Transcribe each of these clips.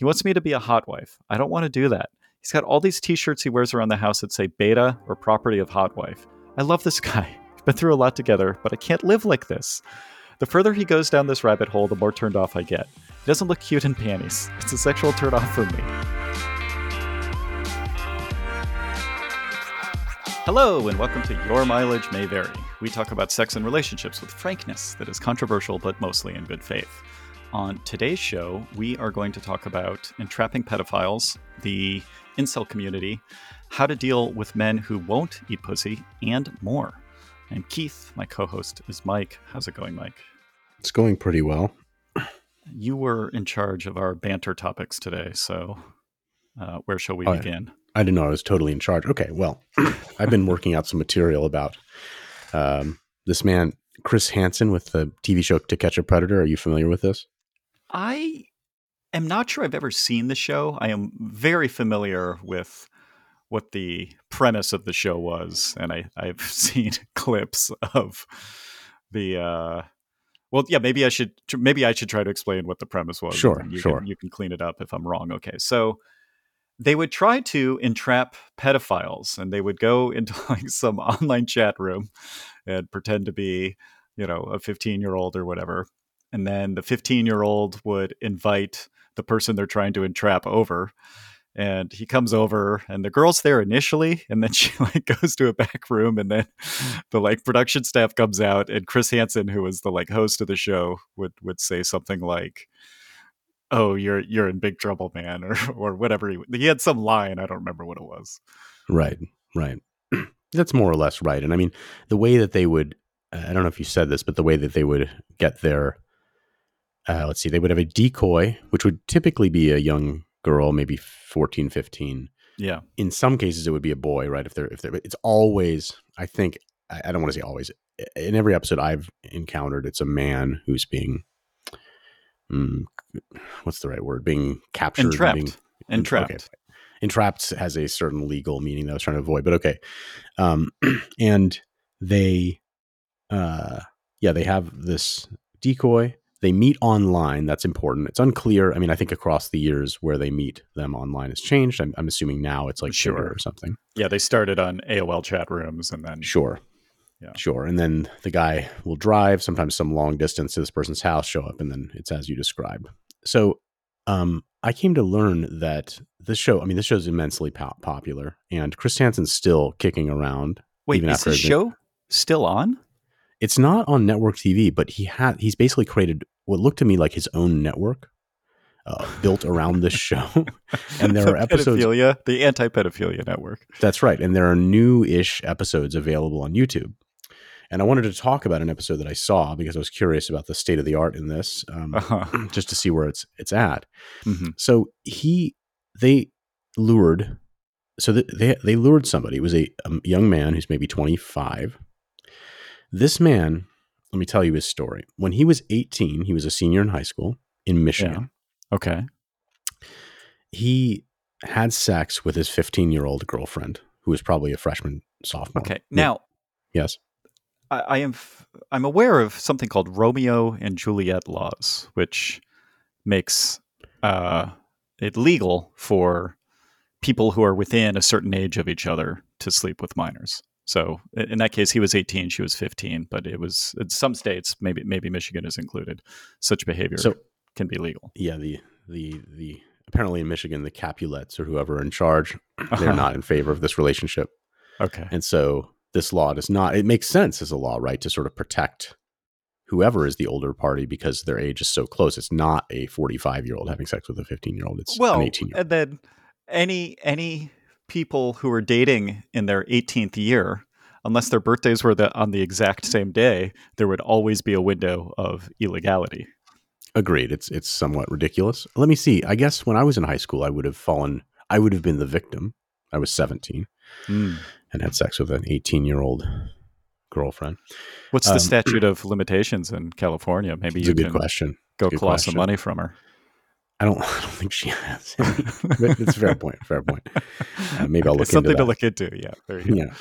He wants me to be a hot wife. I don't want to do that. He's got all these t shirts he wears around the house that say beta or property of hot wife. I love this guy. We've been through a lot together, but I can't live like this. The further he goes down this rabbit hole, the more turned off I get. He doesn't look cute in panties. It's a sexual turn off for me. Hello, and welcome to Your Mileage May Vary. We talk about sex and relationships with frankness that is controversial but mostly in good faith. On today's show, we are going to talk about entrapping pedophiles, the incel community, how to deal with men who won't eat pussy, and more. I'm Keith. My co host is Mike. How's it going, Mike? It's going pretty well. You were in charge of our banter topics today, so uh, where shall we oh, begin? I didn't know I was totally in charge. Okay, well, I've been working out some material about um, this man, Chris Hansen, with the TV show To Catch a Predator. Are you familiar with this? I am not sure I've ever seen the show. I am very familiar with what the premise of the show was, and I, I've seen clips of the. Uh, well, yeah, maybe I should maybe I should try to explain what the premise was. Sure, you sure. Can, you can clean it up if I'm wrong. Okay, so they would try to entrap pedophiles and they would go into like some online chat room and pretend to be you know a 15 year old or whatever and then the 15 year old would invite the person they're trying to entrap over and he comes over and the girl's there initially and then she like goes to a back room and then the like production staff comes out and chris hansen who was the like host of the show would would say something like oh you're you're in big trouble man or or whatever he, he had some line i don't remember what it was. Right right. That's more or less right and i mean the way that they would i don't know if you said this but the way that they would get their uh, let's see they would have a decoy which would typically be a young girl maybe 14 15 yeah in some cases it would be a boy right if they're if they're it's always i think i, I don't want to say always in every episode i've encountered it's a man who's being mm, what's the right word? Being captured, entrapped, being, entrapped. Okay. Entrapped has a certain legal meaning that I was trying to avoid, but okay. Um, and they, uh, yeah, they have this decoy. They meet online. That's important. It's unclear. I mean, I think across the years where they meet them online has changed. I'm, I'm assuming now it's like sure. or something. Yeah, they started on AOL chat rooms and then sure. Yeah. Sure. And then the guy will drive sometimes some long distance to this person's house, show up, and then it's as you describe. So um, I came to learn that this show, I mean, this show is immensely po- popular, and Chris Hansen's still kicking around. Wait, is the show still on? It's not on network TV, but he had he's basically created what looked to me like his own network. Uh, built around this show, and there the are episodes. Pedophilia, the anti-pedophilia network. That's right, and there are new-ish episodes available on YouTube. And I wanted to talk about an episode that I saw because I was curious about the state of the art in this, um, uh-huh. just to see where it's it's at. Mm-hmm. So he they lured, so they they lured somebody. It was a, a young man who's maybe twenty five. This man, let me tell you his story. When he was eighteen, he was a senior in high school in Michigan. Yeah. Okay. He had sex with his 15 year old girlfriend, who was probably a freshman sophomore. Okay. Now, yes. I, I am I'm aware of something called Romeo and Juliet laws, which makes uh, it legal for people who are within a certain age of each other to sleep with minors. So in that case, he was 18, she was 15, but it was in some states, maybe maybe Michigan is included. Such behavior so, can be legal. Yeah, the the the apparently in Michigan, the Capulets or whoever in charge, they're uh-huh. not in favor of this relationship. Okay, and so this law does not it makes sense as a law right to sort of protect whoever is the older party because their age is so close it's not a 45 year old having sex with a 15 year old it's well, an 18 year old and then any any people who are dating in their 18th year unless their birthdays were the, on the exact same day there would always be a window of illegality agreed it's it's somewhat ridiculous let me see i guess when i was in high school i would have fallen i would have been the victim i was 17 mm and had sex with an 18 year old girlfriend. What's the um, statute of limitations in California? Maybe you a good question. Go good claw question. some money from her. I don't. I don't think she has. it's a fair point. Fair point. Uh, maybe I'll look it's something to look into. Yeah. Yeah.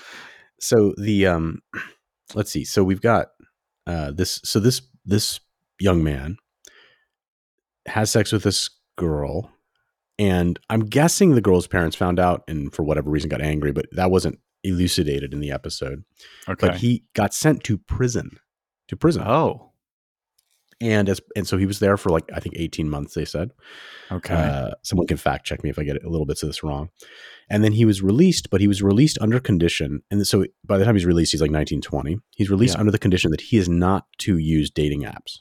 So the um, let's see. So we've got uh this. So this this young man has sex with this girl and I'm guessing the girl's parents found out and for whatever reason got angry, but that wasn't elucidated in the episode. Okay. But he got sent to prison. To prison. Oh. And as and so he was there for like I think 18 months, they said. Okay. Uh, someone can fact check me if I get a little bits of this wrong. And then he was released, but he was released under condition. And so by the time he's released, he's like 1920. He's released Yeah. under the condition that he is not to use dating apps.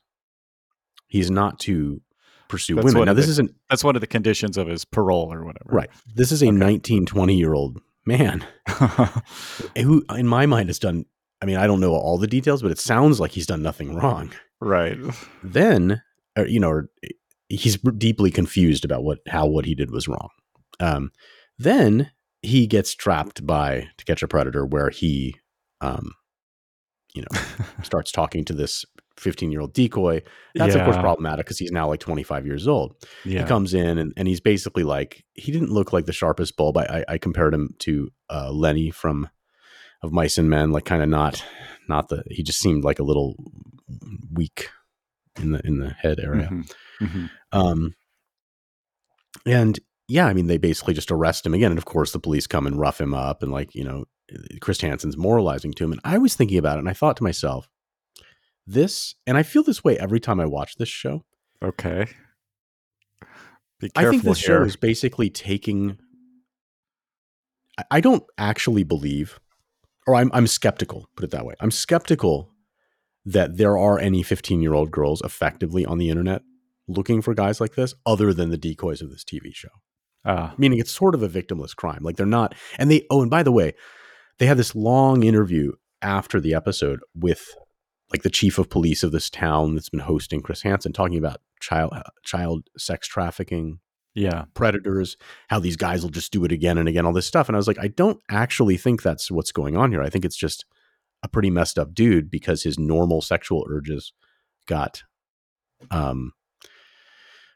He's not to pursue That's women. Now, this is. isn't That's one of the conditions of his parole or whatever. right. This is a Okay. 19, 20 year old man who, in my mind, has done. I mean, I don't know all the details, but it sounds like he's done nothing wrong. Right. then or, you know or he's deeply confused about what how what he did was wrong. Um, then he gets trapped by to catch a predator where he um, you know starts talking to this 15 year old decoy. That's of course problematic because he's now like 25 years old. Yeah. he comes in and, and he's basically like he didn't look like the sharpest bulb. I, I, I compared him to uh, lenny from of mice and men like kind of not not the he just seemed like a little weak in the in the head area Mhm. Mhm. um and yeah i mean they basically just arrest him again and of course the police come and rough him up and like you know chris hansen's moralizing to him and i was thinking about it and i thought to myself this and i feel this way every time i watch this show Okay. Be I think this here. show is basically taking. I- I don't actually believe, or I'm I'm skeptical. Put it that way. I'm skeptical that there are any 15 year old girls effectively on the internet looking for guys like this, other than the decoys of this TV show. Ah, Meaning, it's sort of a victimless crime. Like they're not, and they. Oh, and by the way, they had this long interview after the episode with like the chief of police of this town that's been hosting Chris Hansen, talking about child child sex trafficking yeah. predators, how these guys will just do it again and again, all this stuff. And I was like, I don't actually think that's what's going on here. I think it's just a pretty messed up dude because his normal sexual urges got um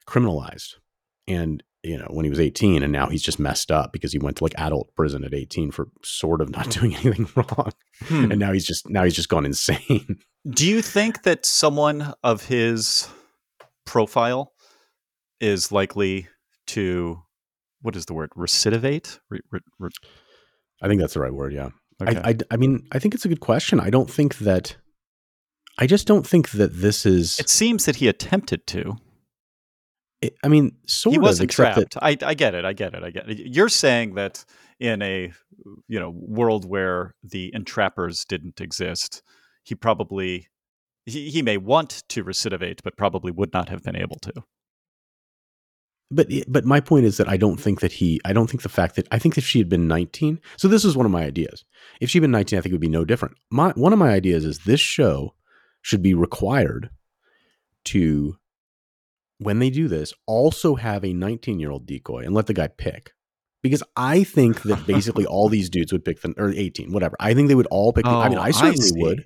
criminalized. And you know, when he was 18 and now he's just messed up because he went to like adult prison at 18 for sort of not doing anything wrong. Hmm. And now he's just now he's just gone insane. Do you think that someone of his profile is likely to what is the word recidivate? Re, re, re, I think that's the right word, yeah. Okay. I, I, I mean, I think it's a good question. I don't think that. I just don't think that this is. it seems that he attempted to. it- I mean, sort he of. wasn't except that- trapped. I, I get it. I get it. I get it. You're saying that in a you know world where the entrappers didn't exist, he probably he, he may want to recidivate, but probably would not have been able to. But eh, but my point is that I don't think that he. I don't think the fact that I think if she had been 19. So this is one of my ideas. If she'd been 19, I think it would be no different. My one of my ideas is this show should be required to when they do this also have a 19 year old decoy and let the guy pick. Because I think that basically all these dudes would pick the or 18, whatever. I think they would all pick. the, I mean, Oh, I I certainly see. would.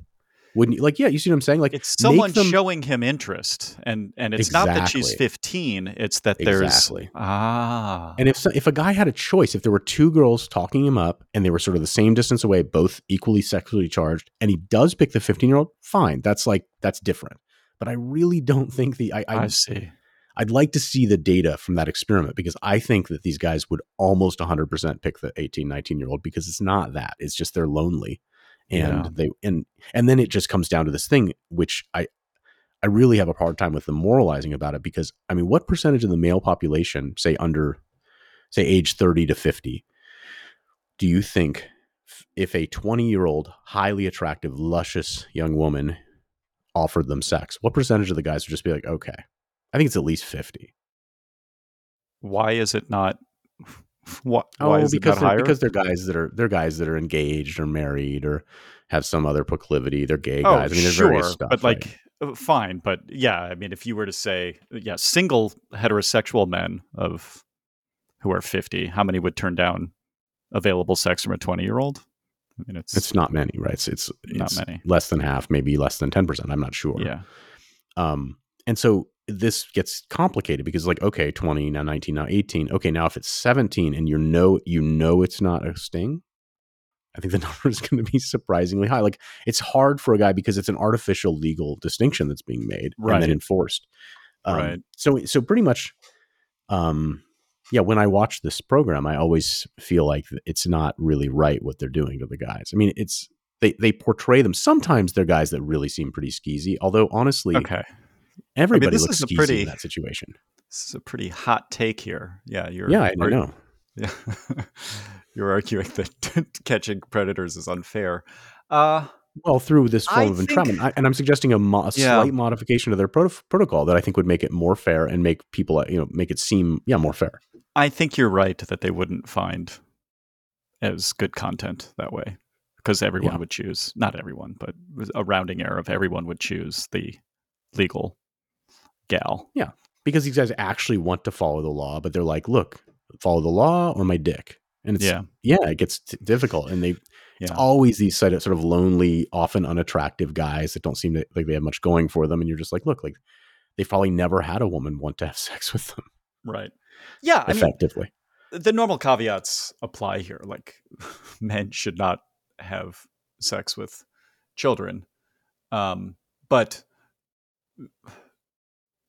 Wouldn't you? Like, yeah, you see what I'm saying? Like, It's someone them- showing him interest, and and it's not that she's 15. It's that there's Exactly. ah And if so, if a guy had a choice, if there were two girls talking him up and they were sort of the same distance away, both equally sexually charged, and he does pick the 15 year old, fine. That's like that's different. But I really don't think the I, I, I see. I'd like to see the data from that experiment because I think that these guys would almost 100% pick the 18, 19 year old because it's not that. It's just they're lonely. And Yeah. they and and then it just comes down to this thing which I I really have a hard time with them moralizing about it because I mean what percentage of the male population say under say age 30 to 50 do you think if a 20 year old highly attractive luscious young woman offered them sex what percentage of the guys would just be like okay I think it's at least 50 Why is it not? What? Oh, Why is it because not they're, higher? because they're guys that are they're guys that are engaged or married or have some other proclivity. They're gay oh, guys. I mean, there's sure, various stuff. but like uh, fine, but yeah, I mean, if you were to say yeah, single heterosexual men of who are 50, how many would turn down available sex from a 20 year old? I mean, it's, it's not many, right? It's, it's, not it's many. less than half, maybe less than ten percent. I'm not sure. Yeah. Um, and so this gets complicated because like okay, 20 now 19 now 18. Okay, now if it's 17 and you know you know it's not a sting, I think the number is going to be surprisingly high. Like it's hard for a guy because it's an artificial legal distinction that's being made and then enforced. Um, Right. So so pretty much, um, yeah, when I watch this program, I always feel like it's not really right what they're doing to the guys. I mean, it's they they portray them. Sometimes they're guys that really seem pretty skeezy. Although honestly, okay, everybody I mean, looks skeezy pretty, in that situation. This is a pretty hot take here. Yeah, you're. Yeah, I know. Yeah, you're arguing that catching predators is unfair. Uh, well, through this form I of entrapment, I, and I'm suggesting a, mo- a yeah. slight modification to their protocol that I think would make it more fair and make people, you know, make it seem yeah more fair. I think you're right that they wouldn't find as good content that way because everyone yeah. would choose not everyone, but a rounding error of everyone would choose the legal gal. Yeah, because these guys actually want to follow the law, but they're like, look, follow the law or my dick, and it's yeah, yeah, it gets t- difficult, and they yeah. It's always these sort of, sort of lonely, often unattractive guys that don't seem to like they have much going for them. And you're just like, look, like they've probably never had a woman want to have sex with them. Right. Yeah. Effectively. I mean, the normal caveats apply here. Like men should not have sex with children. Um, but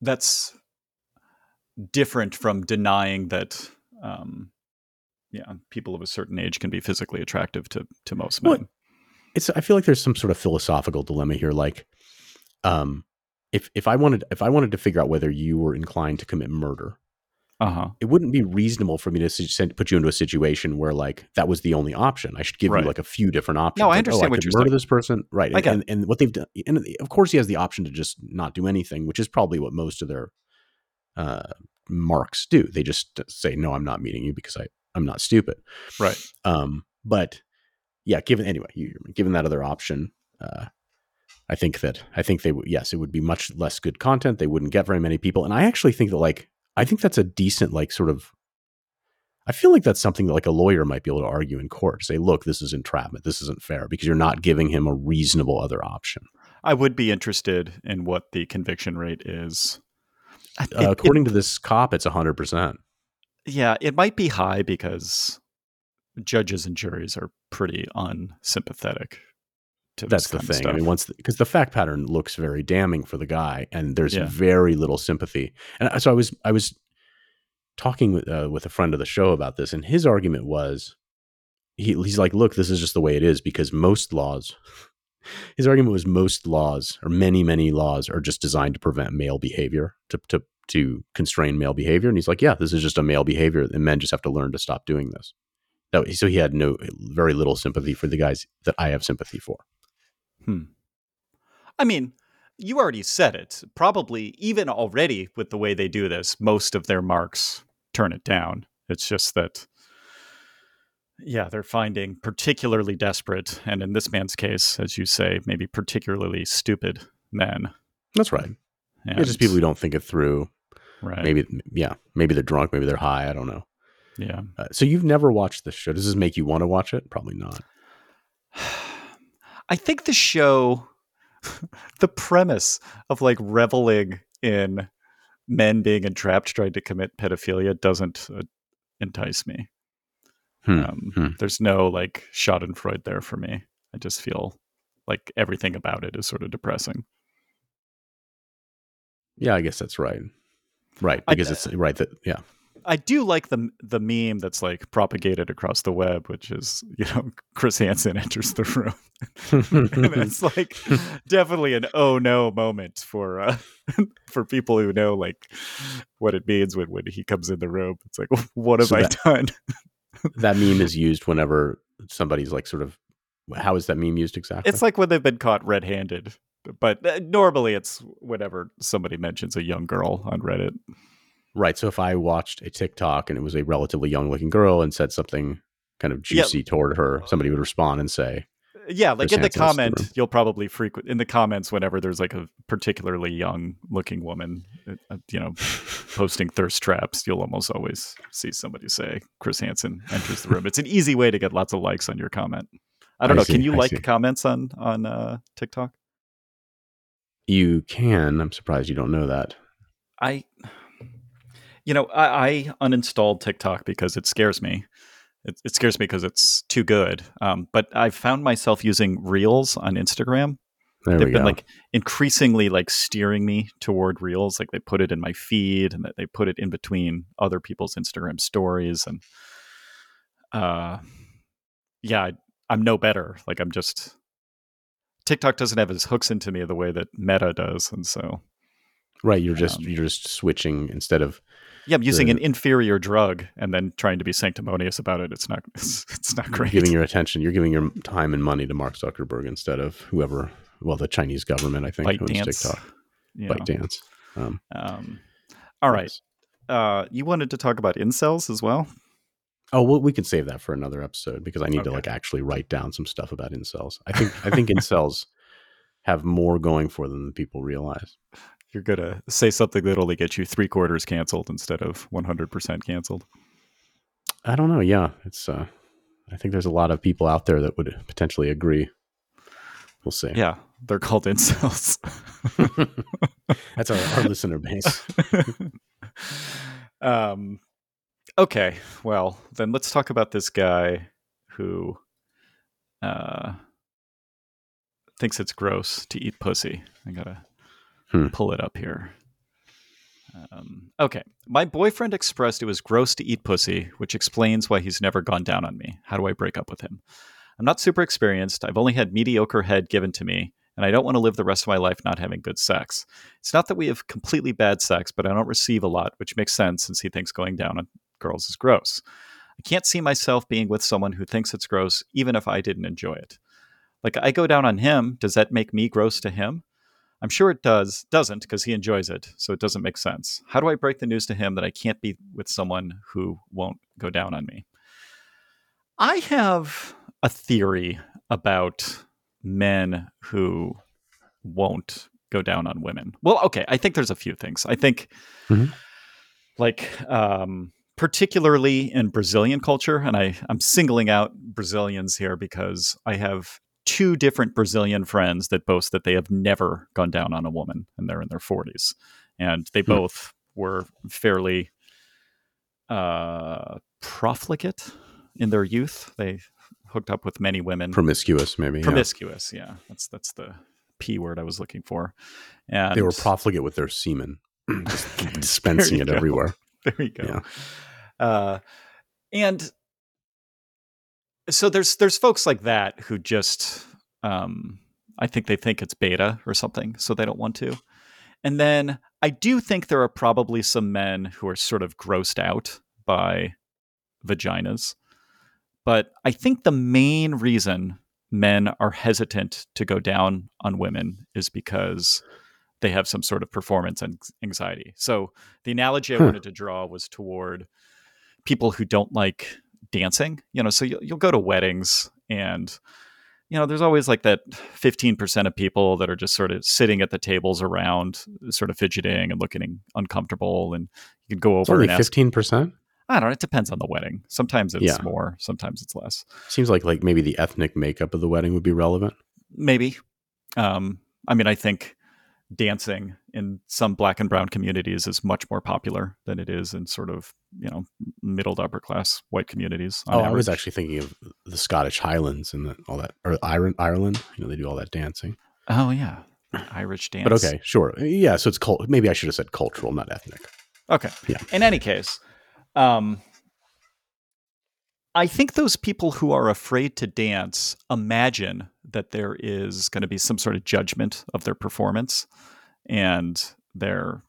that's different from denying that um, yeah, people of a certain age can be physically attractive to to most men. Well, it's I feel like there's some sort of philosophical dilemma here. Like, um, if if I wanted if I wanted to figure out whether you were inclined to commit murder, uh-huh. it wouldn't be reasonable for me to send, put you into a situation where like that was the only option. I should give right. you like a few different options. No, I understand like, oh, I what you're murder saying. this person, right? And, and, and what they've done, and of course he has the option to just not do anything, which is probably what most of their uh, marks do. They just say, "No, I'm not meeting you because I I'm not stupid. Right. Um, but yeah, given anyway, you, given that other option, uh, I think that I think they would yes, it would be much less good content. They wouldn't get very many people, and I actually think that like I think that's a decent like sort of. I feel like that's something that like a lawyer might be able to argue in court. Say, look, this is entrapment. This isn't fair because you're not giving him a reasonable other option. I would be interested in what the conviction rate is. Uh, according it, to this cop, it's hundred percent. Yeah, it might be high because judges and juries are pretty unsympathetic That's the thing. I mean, once because the, the, fact pattern looks very damning for the guy, and there's yeah. very little sympathy. And so I was I was talking with uh, with a friend of the show about this, and his argument was he, he's like, look, this is just the way it is because most laws. His argument was most laws, or many, many laws, are just designed to prevent male behavior, to, to to constrain male behavior. And he's like, yeah, this is just a male behavior, and men just have to learn to stop doing this. so he had no, very little sympathy for the guys that I have sympathy for. Hmm. I mean, you already said it. Probably even already with the way they do this, most of their marks turn it down. It's just that, yeah, they're finding particularly desperate, and in this man's case, as you say, maybe particularly stupid men. That's right. And it's just people who don't think it through. Right. Maybe, yeah, maybe they're drunk, maybe they're high. I don't know. Yeah. Uh, so you've never watched this show. Does this make you want to watch it? Probably not. I think the show, the premise of like reveling in men being entrapped trying to commit pedophilia doesn't uh, entice me. Hmm. Um, hmm. There's no like Schadenfreude there for me. I just feel like everything about it is sort of depressing. Yeah, I guess that's right. Right, because I, it's right that yeah. I do like the the meme that's like propagated across the web, which is you know Chris Hansen enters the room, and it's like definitely an oh no moment for uh, for people who know like what it means when when he comes in the room. It's like what have so I that, done? that meme is used whenever somebody's like sort of how is that meme used exactly? It's like when they've been caught red-handed but uh, normally it's whenever somebody mentions a young girl on Reddit. Right. So if I watched a TikTok and it was a relatively young looking girl and said something kind of juicy toward her, somebody would respond and say, yeah, like in the comment, the you'll probably frequent in the comments whenever there's like a particularly young looking woman, uh, uh, you know, posting thirst traps. You'll almost always see somebody say Chris Hansen enters the room. It's an easy way to get lots of likes on your comment. I don't I know. See, Can you I like see. comments on on uh, TikTok? You can. I'm surprised you don't know that. I, you know, I, I uninstalled TikTok because it scares me. It, it scares me because it's too good. Um, but I've found myself using Reels on Instagram. There they've been go. like increasingly like steering me toward reels. Like they put it in my feed and that they put it in between other people's Instagram stories and uh yeah, I, I'm no better. Like I'm just TikTok doesn't have its hooks into me the way that Meta does, and so right. You're just um, you're just switching instead of yeah, I'm using The- an inferior drug and then trying to be sanctimonious about it. It's not it's, it's not great. giving your attention. You're giving your time and money to Mark Zuckerberg instead of whoever. Well, the Chinese government, I think, owns ByteDance. TikTok. you know. ByteDance. Um, Um, all right. Uh, you wanted to talk about incels as well? Oh, well, we can save that for another episode because I need to like actually write down some stuff about incels. I think I think incels have more going for them than people realize. You're gonna say something that'll only get you three quarters canceled instead of 100% canceled. I don't know. Yeah, it's. uh I think there's a lot of people out there that would potentially agree. We'll see. Yeah, they're called incels. That's our, our listener base. um, okay, well then let's talk about this guy who uh, thinks it's gross to eat pussy. I gotta Hmm. pull it up here. Um, okay, my boyfriend expressed it was gross to eat pussy, which explains why he's never gone down on me. How do I break up with him? I'm not super experienced. I've only had mediocre head given to me, and I don't want to live the rest of my life not having good sex. It's not that we have completely bad sex, but I don't receive a lot, which makes sense since he thinks going down on girls is gross. I can't see myself being with someone who thinks it's gross, even if I didn't enjoy it. Like I go down on him, does that make me gross to him? I'm sure it does, doesn't, because he enjoys it, so it doesn't make sense. How do I break the news to him that I can't be with someone who won't go down on me? I have a theory about men who won't go down on women. Well, okay, I think there's a few things. I think, Mhm. like, um, particularly in Brazilian culture, and I, I'm singling out Brazilians here because I have two different Brazilian friends that boast that they have never gone down on a woman, and they're in their 40s, and they Hmm. both were fairly uh, profligate in their youth. They hooked up with many women Promiscuous, maybe. promiscuous yeah. that's that's the p word i was looking for and They were profligate with their semen, dispensing it go. everywhere. there you go Yeah. uh and so there's there's folks like that who just um i think they think it's beta or something so they don't want to and then i do think there are probably some men who are sort of grossed out by vaginas but i think the main reason men are hesitant to go down on women is because they have some sort of performance an- anxiety. So the analogy I Huh. wanted to draw was toward people who don't like dancing. You know, so you'll, you'll go to weddings and you know, there's always like that 15% of people that are just sort of sitting at the tables around, sort of fidgeting and looking uncomfortable. And you can go It's over only and ask, fifteen percent. I don't know, it depends on the wedding. Sometimes it's Yeah. more, sometimes it's less. Seems like like maybe the ethnic makeup of the wedding would be relevant. Maybe. Um, I mean, I think dancing in some black and brown communities is much more popular than it is in sort of you know middle to upper class white communities. Oh, I was actually thinking of the Scottish Highlands and the, all that, or Ireland. Ireland, you know, they do all that dancing. Oh yeah, Irish dance. But okay, sure, yeah. So it's cult. Maybe I should have said cultural, not ethnic. Okay. Yeah. In any case, um, I think those people who are afraid to dance imagine that there is going to be some sort of judgment of their performance, and they're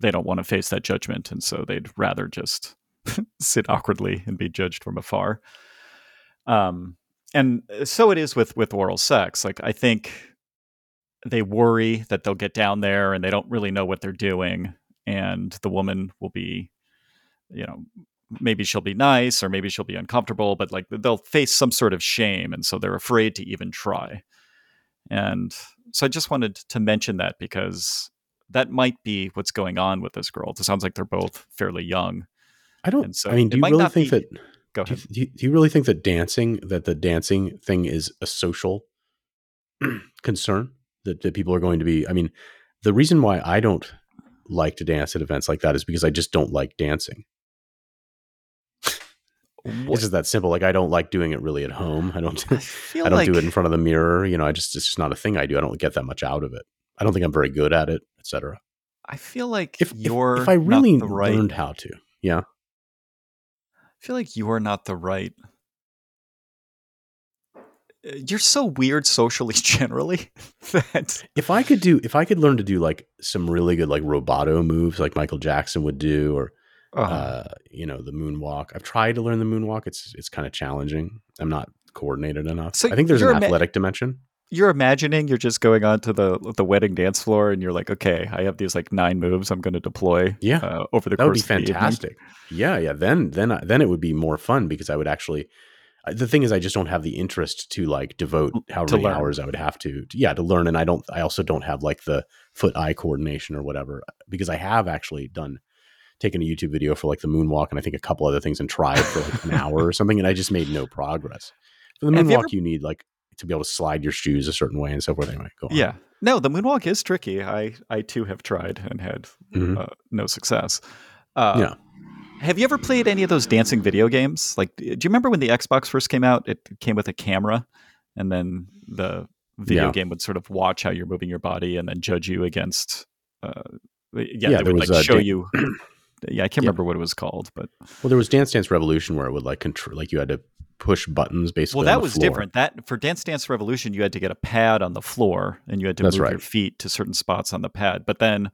they don't want to face that judgment, and so they'd rather just sit awkwardly and be judged from afar. Um, and so it is with with oral sex. Like I think they worry that they'll get down there and they don't really know what they're doing and the woman will be you know maybe she'll be nice or maybe she'll be uncomfortable but like they'll face some sort of shame and so they're afraid to even try and so i just wanted to mention that because that might be what's going on with this girl it sounds like they're both fairly young I don't. And so I mean, do you really think be- that? go ahead do, you, do you really think that dancing, that the dancing thing is a social concern that, that people are going to be? I mean, the reason why I don't like to dance at events like that is because I just don't like dancing. What? It's just that simple. Like I don't like doing it really at home. I don't. I, I don't like, do it in front of the mirror. You know, I just it's just not a thing I do. I don't get that much out of it. I don't think I'm very good at it, etc. I feel like if you're if, if I really right, learned how to, yeah. I feel like you're not the right uh, you're so weird socially generally that if I could do if I could learn to do like some really good like roboto moves like Michael Jackson would do or uh-huh. uh, you know the moonwalk. I've tried to learn the moonwalk. It's it's kind of challenging. I'm not coordinated enough. So I think there's an athletic ima- dimension. You're imagining you're just going onto the the wedding dance floor and you're like, okay, I have these like nine moves I'm going to deploy. Yeah, uh, over the that course would be fantastic. Yeah, yeah. Then then then it would be more fun because I would actually the thing is i just don't have the interest to like devote however many learn. hours i would have to, to, yeah to learn and i don't i also don't have like the foot eye coordination or whatever because i have actually done taken a youtube video for like the moonwalk and i think a couple other things and tried for like an hour or something and i just made no progress for the moonwalk you, ever, you, need like to be able to slide your shoes a certain way and so forth anyway go on. yeah no the moonwalk is tricky i i too have tried and had mm-hmm. uh, no success uh, yeah have you ever played any of those dancing video games? Like, do you remember when the Xbox first came out? It came with a camera, and then the video yeah. game would sort of watch how you're moving your body and then judge you against. Uh, yeah, yeah, they would like show dan- you. yeah, I can't yeah. remember what it was called, but well, there was Dance Dance Revolution where it would like control, like you had to push buttons basically. Well, that was floor. different. That for Dance Dance Revolution, you had to get a pad on the floor and you had to That's move right. your feet to certain spots on the pad. But then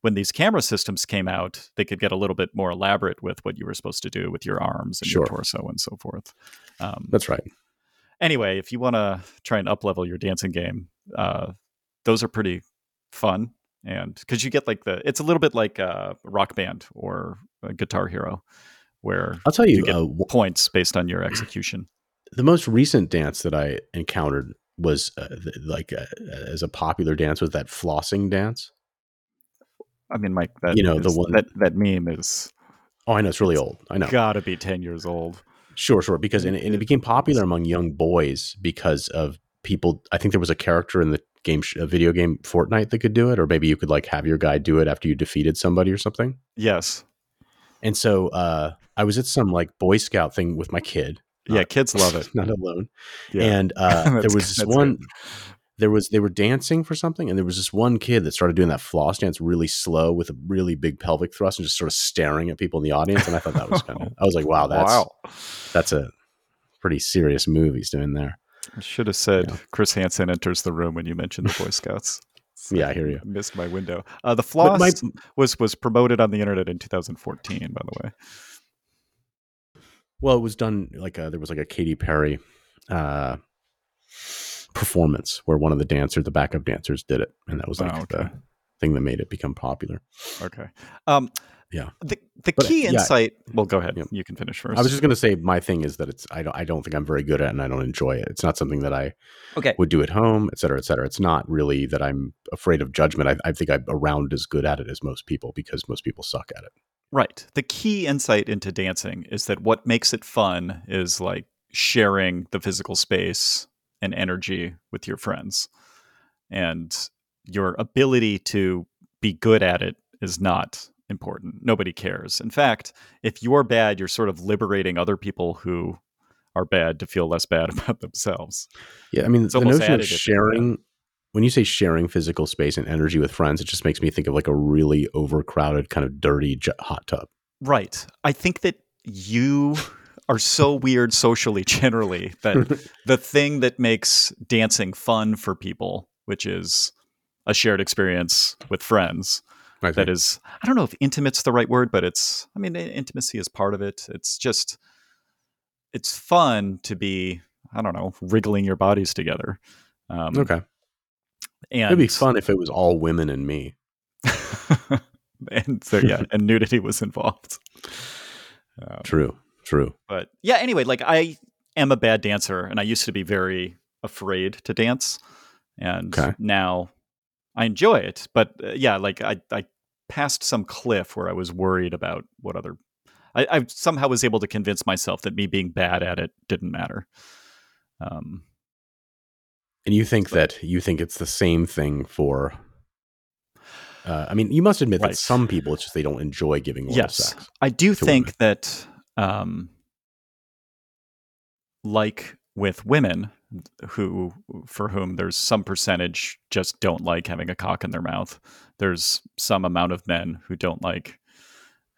when these camera systems came out, they could get a little bit more elaborate with what you were supposed to do with your arms and sure. your torso and so forth. Um, That's right. Anyway, if you want to try and uplevel your dancing game, uh, those are pretty fun, and because you get like the, it's a little bit like a rock band or a Guitar Hero, where I'll tell you, you uh, points based on your execution. The most recent dance that I encountered was uh, like uh, as a popular dance was that flossing dance. I mean, Mike, that you know is, the one that that meme is. Oh, I know it's really old. I know, gotta be ten years old. Sure, sure. Because and, and it became popular among young boys because of people. I think there was a character in the game, a video game Fortnite that could do it, or maybe you could like have your guy do it after you defeated somebody or something. Yes. And so uh, I was at some like Boy Scout thing with my kid. Yeah, kids love it. Not alone. Yeah. And uh, there was this one. Good there was they were dancing for something and there was this one kid that started doing that floss dance really slow with a really big pelvic thrust and just sort of staring at people in the audience and i thought that was kind of i was like wow that's wow. that's a pretty serious move he's doing there i should have said yeah. chris hansen enters the room when you mentioned the boy scouts yeah i hear you I missed my window uh, the floss my, was was promoted on the internet in 2014 by the way well it was done like a, there was like a Katy Perry uh performance where one of the dancers, the backup dancers, did it, and that was like oh, okay. the thing that made it become popular. Okay. Um, yeah. The the but, key insight. well, go ahead. Yeah. You can finish first. I was just going to say my thing is that it's I don't I don't think I'm very good at it and I don't enjoy it. It's not something that I okay would do at home, et cetera, et cetera. It's not really that I'm afraid of judgment. I, I think I'm around as good at it as most people because most people suck at it. Right. The key insight into dancing is that what makes it fun is like sharing the physical space and energy with your friends. And your ability to be good at it is not important. Nobody cares. In fact, if you're bad, you're sort of liberating other people who are bad to feel less bad about themselves. Yeah, I mean, it's the notion of sharing when you say sharing physical space and energy with friends, it just makes me think of like a really overcrowded, kind of dirty hot tub. Right. I think that you are so weird socially generally that the thing that makes dancing fun for people, which is a shared experience with friends, that is I don't know if intimate's the right word, but it's I mean intimacy is part of it. It's just it's fun to be I don't know wriggling your bodies together. Um, okay. And it'd be fun if it was all women and me. and so yeah, and nudity was involved. Um, True. True. But yeah, anyway, like I am a bad dancer and I used to be very afraid to dance. And okay. now I enjoy it. But uh, yeah, like I, I passed some cliff where I was worried about what other. I, I, somehow was able to convince myself that me being bad at it didn't matter. Um, and you think but, that you think it's the same thing for. Uh, I mean, you must admit right. that some people it's just they don't enjoy giving oral yes, sex. I do think women. that um, like with women who for whom there's some percentage just don't like having a cock in their mouth. There's some amount of men who don't like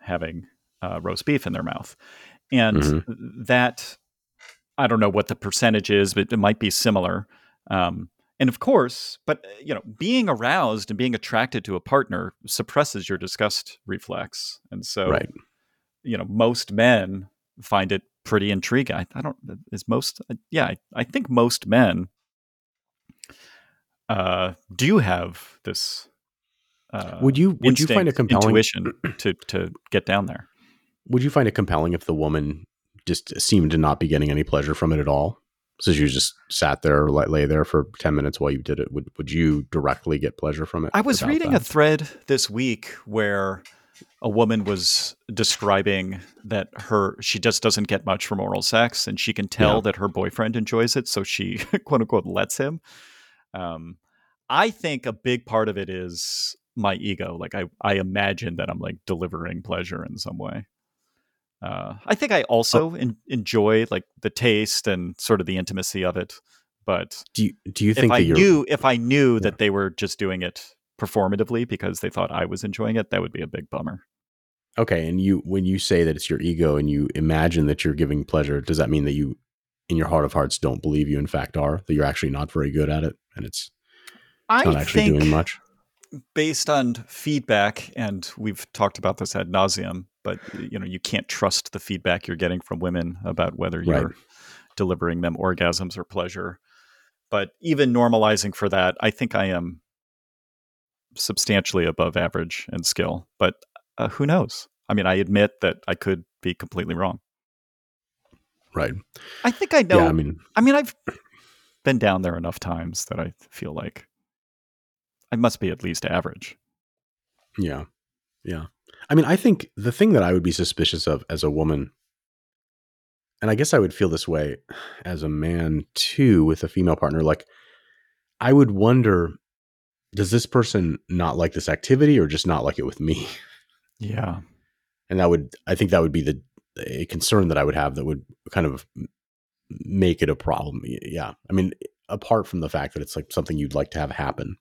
having uh, roast beef in their mouth, and mm-hmm. that I don't know what the percentage is, but it might be similar. Um, and of course, but uh, you know, being aroused and being attracted to a partner suppresses your disgust reflex, and so right. you know most men find it pretty intriguing. I, I don't is most uh, yeah I, I, think most men uh, do have this. Uh, would you would instinct, you find a compelling intuition to to get down there? Would you find it compelling if the woman just seemed to not be getting any pleasure from it at all? So you just sat there or lay there for 10 minutes while you did it. Would, would you directly get pleasure from it? I was reading that? a thread this week where a woman was describing that her she just doesn't get much from oral sex and she can tell yeah. that her boyfriend enjoys it so she quote unquote lets him um, i think a big part of it is my ego like i i imagine that i'm like delivering pleasure in some way uh, i think i also oh. enjoy like the taste and sort of the intimacy of it but do you do you think if i knew if i knew yeah. that they were just doing it performatively because they thought I was enjoying it, that would be a big bummer. Okay, and you when you say that it's your ego and you imagine that you're giving pleasure, does that mean that you in your heart of hearts don't believe you in fact are that you're actually not very good at it and it's, it's not actually doing much? Based on feedback, and we've talked about this ad nauseum, but you know you can't trust the feedback you're getting from women about whether you're right. delivering them orgasms or pleasure. But even normalizing for that, I think I am substantially above average in skill, but uh, who knows? I mean, I admit that I could be completely wrong. Right. I think I know. Yeah, I mean, I mean, I've been down there enough times that I feel like I must be at least average. Yeah. Yeah. I mean, I think the thing that I would be suspicious of as a woman, and I guess I would feel this way as a man too with a female partner, like I would wonder does this person not like this activity or just not like it with me? Yeah. And that would, I think that would be the a concern that I would have that would kind of make it a problem. Yeah. I mean, apart from the fact that it's like something you'd like to have happen.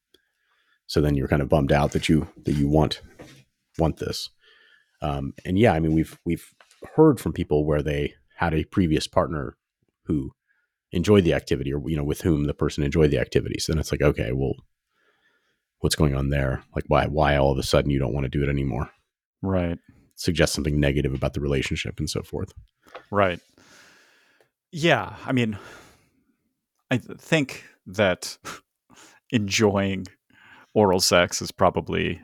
So then you're kind of bummed out that you, that you want, want this. Um, and yeah, I mean, we've, we've heard from people where they had a previous partner who enjoyed the activity or, you know, with whom the person enjoyed the activity. So then it's like, okay, well, what's going on there? Like why why all of a sudden you don't want to do it anymore? Right. Suggest something negative about the relationship and so forth. Right. Yeah, I mean I think that enjoying oral sex is probably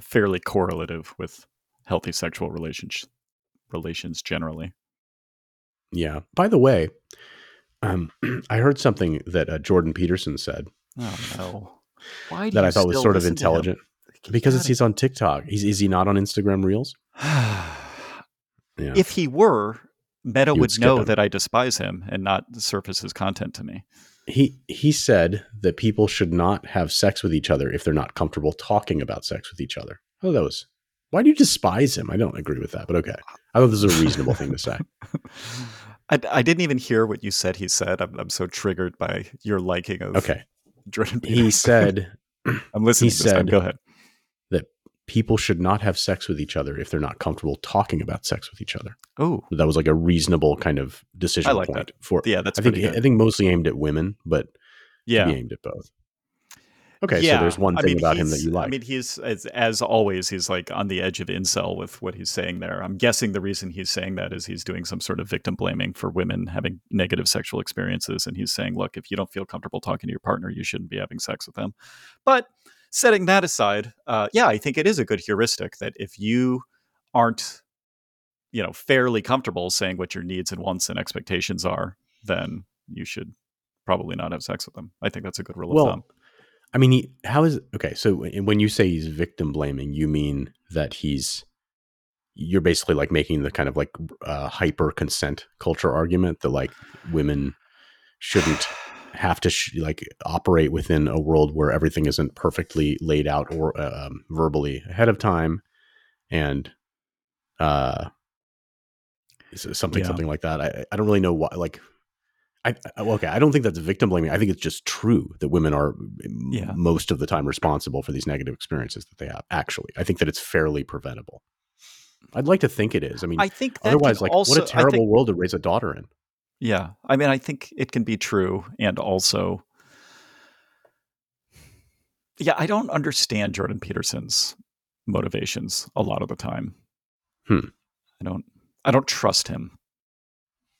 fairly correlative with healthy sexual relations relations generally. Yeah. By the way, um, I heard something that uh, Jordan Peterson said. Oh no that I thought was sort of intelligent because he's on TikTok. He's is he not on Instagram Reels? yeah. If he were, Meta would, would know that I despise him and not surface his content to me. He he said that people should not have sex with each other if they're not comfortable talking about sex with each other. Oh, that was. Why do you despise him? I don't agree with that, but okay. I thought this was a reasonable thing to say. I, I didn't even hear what you said. He said, "I'm, I'm so triggered by your liking of okay. Jordan Peterson. He said, "I'm listening." He said, "Go ahead." That people should not have sex with each other if they're not comfortable talking about sex with each other. Oh, that was like a reasonable kind of decision I like point that. for. Yeah, that's. I think good. I think mostly aimed at women, but yeah, aimed at both. Okay, yeah. so there's one thing I mean, about him that you like. I mean, he's as, as always, he's like on the edge of incel with what he's saying there. I'm guessing the reason he's saying that is he's doing some sort of victim blaming for women having negative sexual experiences, and he's saying, look, if you don't feel comfortable talking to your partner, you shouldn't be having sex with them. But setting that aside, uh, yeah, I think it is a good heuristic that if you aren't, you know, fairly comfortable saying what your needs and wants and expectations are, then you should probably not have sex with them. I think that's a good rule well, of thumb. I mean, he, how is okay? So when you say he's victim blaming, you mean that he's you're basically like making the kind of like uh, hyper consent culture argument that like women shouldn't have to sh- like operate within a world where everything isn't perfectly laid out or uh, um, verbally ahead of time, and uh, something yeah. something like that. I I don't really know why like I, okay, I don't think that's victim blaming. I think it's just true that women are yeah. most of the time responsible for these negative experiences that they have. Actually, I think that it's fairly preventable. I'd like to think it is. I mean, I think otherwise, like, also, what a terrible think, world to raise a daughter in. Yeah, I mean, I think it can be true, and also, yeah, I don't understand Jordan Peterson's motivations a lot of the time. Hmm. I don't. I don't trust him.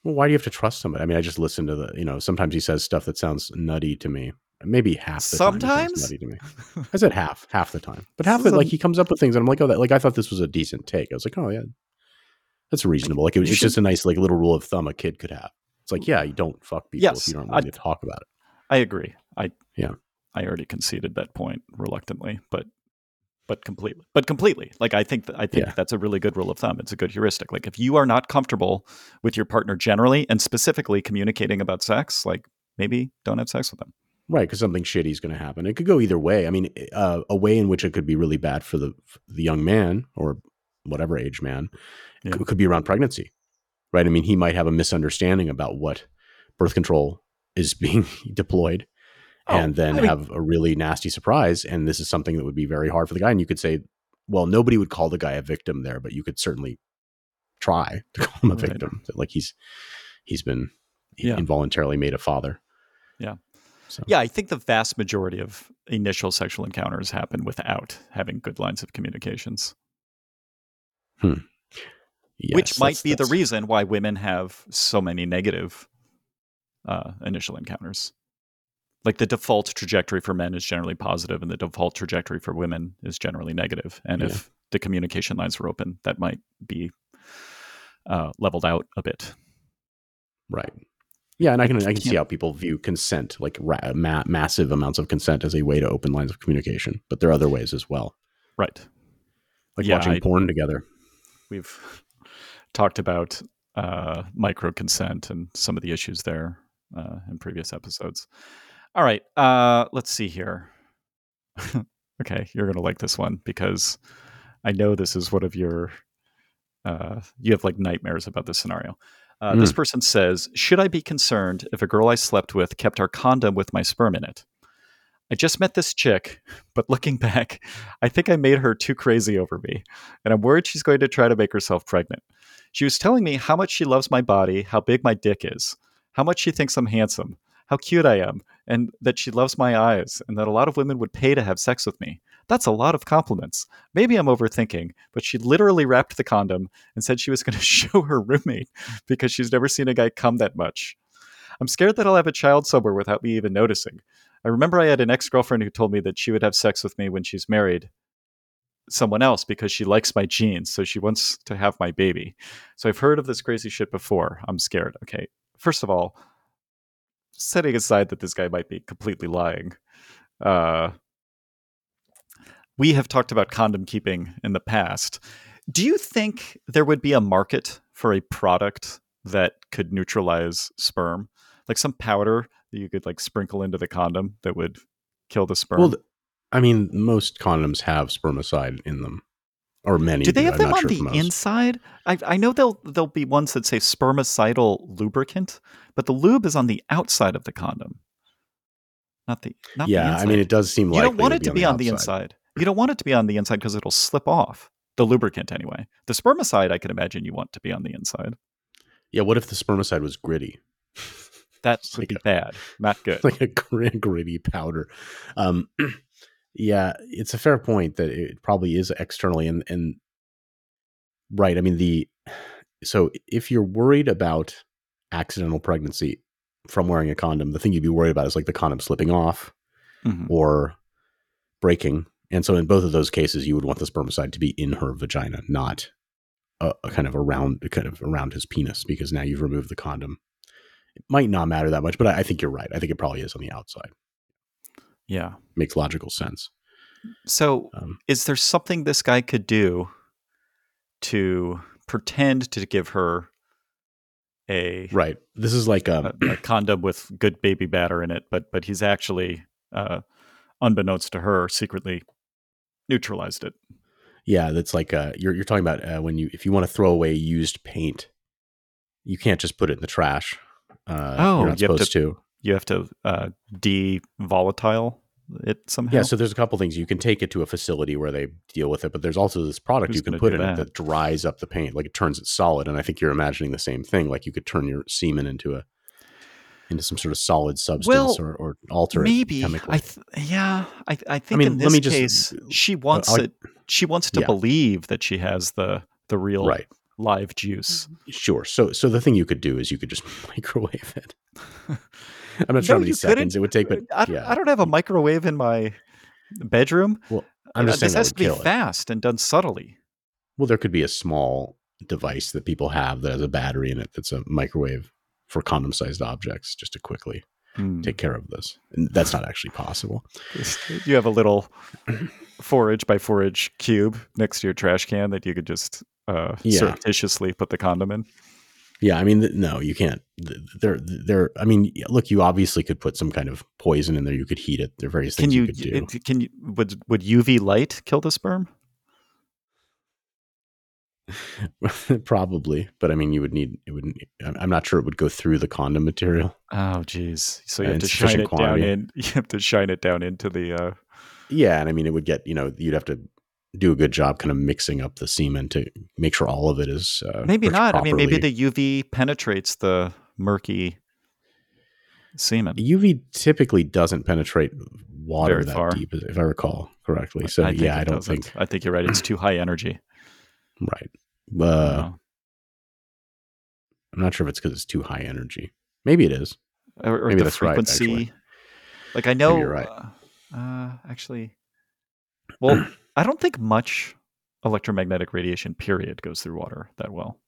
Well, why do you have to trust somebody? I mean, I just listen to the. You know, sometimes he says stuff that sounds nutty to me. Maybe half the sometimes? time. Sometimes nutty to me. I said half, half the time, but half of it, like he comes up with things, and I'm like, oh, that. Like I thought this was a decent take. I was like, oh yeah, that's reasonable. Like it, it's should, just a nice like little rule of thumb a kid could have. It's like, yeah, you don't fuck people yes, if you don't want to talk about it. I agree. I yeah. I already conceded that point reluctantly, but but completely. But completely. Like I think I think yeah. that's a really good rule of thumb. It's a good heuristic. Like if you are not comfortable with your partner generally and specifically communicating about sex, like maybe don't have sex with them. Right, because something shitty is going to happen. It could go either way. I mean, uh, a way in which it could be really bad for the for the young man or whatever age man yeah. could, could be around pregnancy right? I mean, he might have a misunderstanding about what birth control is being deployed oh, and then I mean, have a really nasty surprise. And this is something that would be very hard for the guy. And you could say, well, nobody would call the guy a victim there, but you could certainly try to call him a right. victim. Like he's he's been yeah. involuntarily made a father. Yeah. So. Yeah, I think the vast majority of initial sexual encounters happen without having good lines of communications. Hmm. Yes, which might be the reason why women have so many negative uh, initial encounters. Like the default trajectory for men is generally positive, and the default trajectory for women is generally negative. And yeah. if the communication lines were open, that might be uh, leveled out a bit. Right. Yeah, and I can I can see how people view consent, like ra- ma- massive amounts of consent, as a way to open lines of communication. But there are other ways as well. Right. Like yeah, watching I, porn together. We've talked about uh, micro consent and some of the issues there uh, in previous episodes. All right, uh, let's see here. okay, you're gonna like this one because I know this is one of your. Uh, you have like nightmares about this scenario. Mm. This person says, "Should I be concerned if a girl I slept with kept our condom with my sperm in it?" I just met this chick, but looking back, I think I made her too crazy over me, and I'm worried she's going to try to make herself pregnant. She was telling me how much she loves my body, how big my dick is, how much she thinks I'm handsome, how cute I am, and that she loves my eyes, and that a lot of women would pay to have sex with me. That's a lot of compliments. Maybe I'm overthinking, but she literally wrapped the condom and said she was going to show her roommate because she's never seen a guy come that much. I'm scared that I'll have a child somewhere without me even noticing. I remember I had an ex girlfriend who told me that she would have sex with me when she's married, someone else because she likes my genes. So she wants to have my baby. So I've heard of this crazy shit before. I'm scared. Okay. First of all, setting aside that this guy might be completely lying, uh, we have talked about condom keeping in the past. Do you think there would be a market for a product that could neutralize sperm? Like some powder that you could like sprinkle into the condom that would kill the sperm? Well, I mean, most condoms have spermicide in them, or many. Do they have them on sure the inside? I, I know there'll there'll be ones that say spermicidal lubricant, but the lube is on the outside of the condom, not the not yeah. The I mean, it does seem like you don't want it to be on, the, on the inside. You don't want it to be on the inside because it'll slip off. The lubricant, anyway. The spermicide, I can imagine you want to be on the inside. Yeah. What if the spermicide was gritty? That would like be a, bad, not good. Like a gritty powder. Um, yeah, it's a fair point that it probably is externally and and right. I mean the so if you're worried about accidental pregnancy from wearing a condom, the thing you'd be worried about is like the condom slipping off mm-hmm. or breaking. And so in both of those cases, you would want the spermicide to be in her vagina, not a, a kind of around kind of around his penis, because now you've removed the condom. It might not matter that much, but I, I think you're right. I think it probably is on the outside. Yeah. Makes logical sense. So, um, is there something this guy could do to pretend to give her a right? This is like a, a, a condom with good baby batter in it, but but he's actually, uh, unbeknownst to her, secretly neutralized it. Yeah, that's like uh, you're you're talking about uh, when you if you want to throw away used paint, you can't just put it in the trash Uh, oh, you're not you supposed to, to, You have to uh, de-volatile it somehow. Yeah, so there's a couple things you can take it to a facility where they deal with it, but there's also this product you can put in that? it that dries up the paint, like it turns it solid. And I think you're imagining the same thing, like you could turn your semen into a into some sort of solid substance well, or, or alter maybe. it chemically. I th- yeah, I, I think I mean, in this case, just, she wants uh, it. She wants to yeah. believe that she has the the real right. live juice. Sure. So so the thing you could do is you could just microwave it. I'm not sure no, how many seconds it would take, but I, yeah. I don't have a microwave in my bedroom. Well, I'm just uh, this has to be fast and done subtly. Well, there could be a small device that people have that has a battery in it that's a microwave for condom sized objects just to quickly mm. take care of this. And that's not actually possible. You have a little four inch by four inch cube next to your trash can that you could just uh, yeah. surreptitiously put the condom in. Yeah, I mean, no, you can't. They're they're. I mean, look, you obviously could put some kind of poison in there. You could heat it. There are various things can you, you could do. can you would would UV light kill the sperm? Probably, but I mean, you would need it wouldn't. I'm not sure it would go through the condom material. Oh, geez. So you have to shine it quantity. down in. You have to shine it down into the. uh Yeah, and I mean, it would get. You know, you'd have to do a good job kind of mixing up the semen to make sure all of it is uh, maybe not. Properly. I mean, maybe the UV penetrates the murky semen. UV typically doesn't penetrate water Very that far. deep, if I recall correctly. So I yeah, I don't doesn't. think. I think you're right. It's too high energy. Right. Uh, I'm not sure if it's because it's too high energy. Maybe it is. Or, or Maybe the frequency. Right, like I know. right. Uh, uh, actually, well, I don't think much electromagnetic radiation period goes through water that well.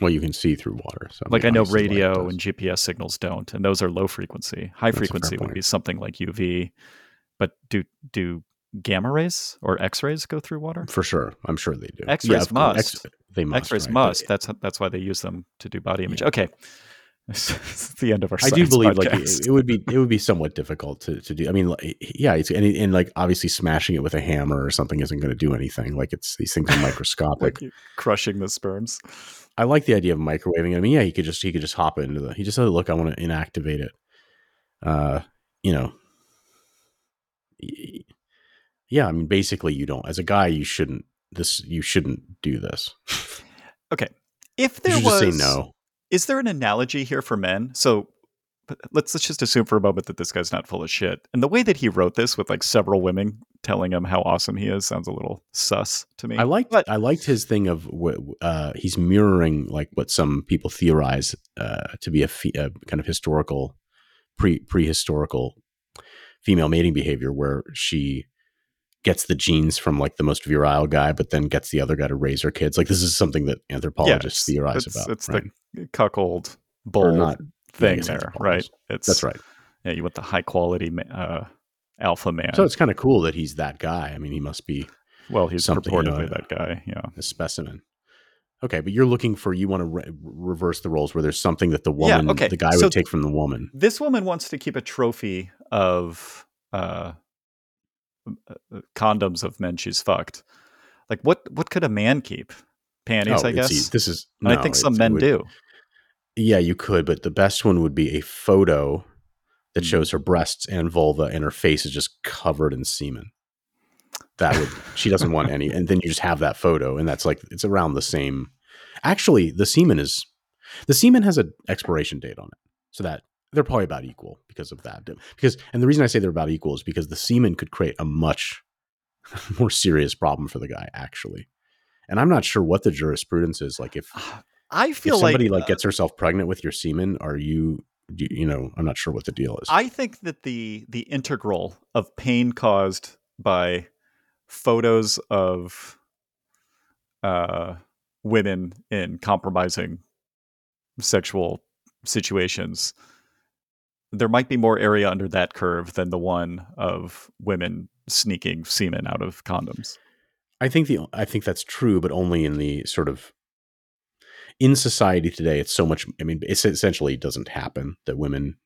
Well, you can see through water. So like I know radio and GPS signals don't, and those are low frequency. High That's frequency would be something like UV. But do do gamma rays or X rays go through water? For sure, I'm sure they do. X rays yeah, must. X, they must. X rays right? must. That's that's why they use them to do body image. Yeah. Okay, it's the end of our. I do believe podcast. like it, it, would be it would be somewhat difficult to, to do. I mean, like, yeah, it's and, and like obviously smashing it with a hammer or something isn't going to do anything. Like it's these things are microscopic, like crushing the sperms. I like the idea of microwaving. I mean, yeah, he could just he could just hop into the. He just said, "Look, I want to inactivate it." Uh, you know, yeah. I mean, basically, you don't. As a guy, you shouldn't. This you shouldn't do this. okay, if there was say no is there an analogy here for men? So let's let's just assume for a moment that this guy's not full of shit. And the way that he wrote this with like several women telling him how awesome he is sounds a little sus to me. I liked but, I liked his thing of uh, he's mirroring like what some people theorize uh, to be a, a, kind of historical pre prehistorical female mating behavior where she gets the genes from like the most virile guy, but then gets the other guy to raise her kids. Like this is something that anthropologists theorize it's, about. It's right? the cuckold bull not thing there, right? It's that's right. Yeah, you want the high quality uh, alpha man. So it's kind of cool that he's that guy. I mean, he must be. Well, he's purportedly you know, that guy. Yeah, a specimen. Okay, but you're looking for you want to re- reverse the roles where there's something that the woman, yeah, okay. the guy so would take from the woman. This woman wants to keep a trophy of uh, condoms of men she's fucked. Like what what could a man keep? Panties, oh, I guess. This is no, I think some men would, do. Yeah, you could, but the best one would be a photo that mm. shows her breasts and vulva and her face is just covered in semen. That would she doesn't want any and then you just have that photo and that's like it's around the same Actually, the semen is the semen has an expiration date on it. So that they're probably about equal because of that. Because and the reason I say they're about equal is because the semen could create a much more serious problem for the guy actually. And I'm not sure what the jurisprudence is like if I feel if somebody like, like gets herself pregnant with your semen, are you you know, I'm not sure what the deal is. I think that the the integral of pain caused by photos of uh women in compromising sexual situations there might be more area under that curve than the one of women sneaking semen out of condoms. I think the I think that's true, but only in the sort of in society today. It's so much. I mean, it essentially doesn't happen that women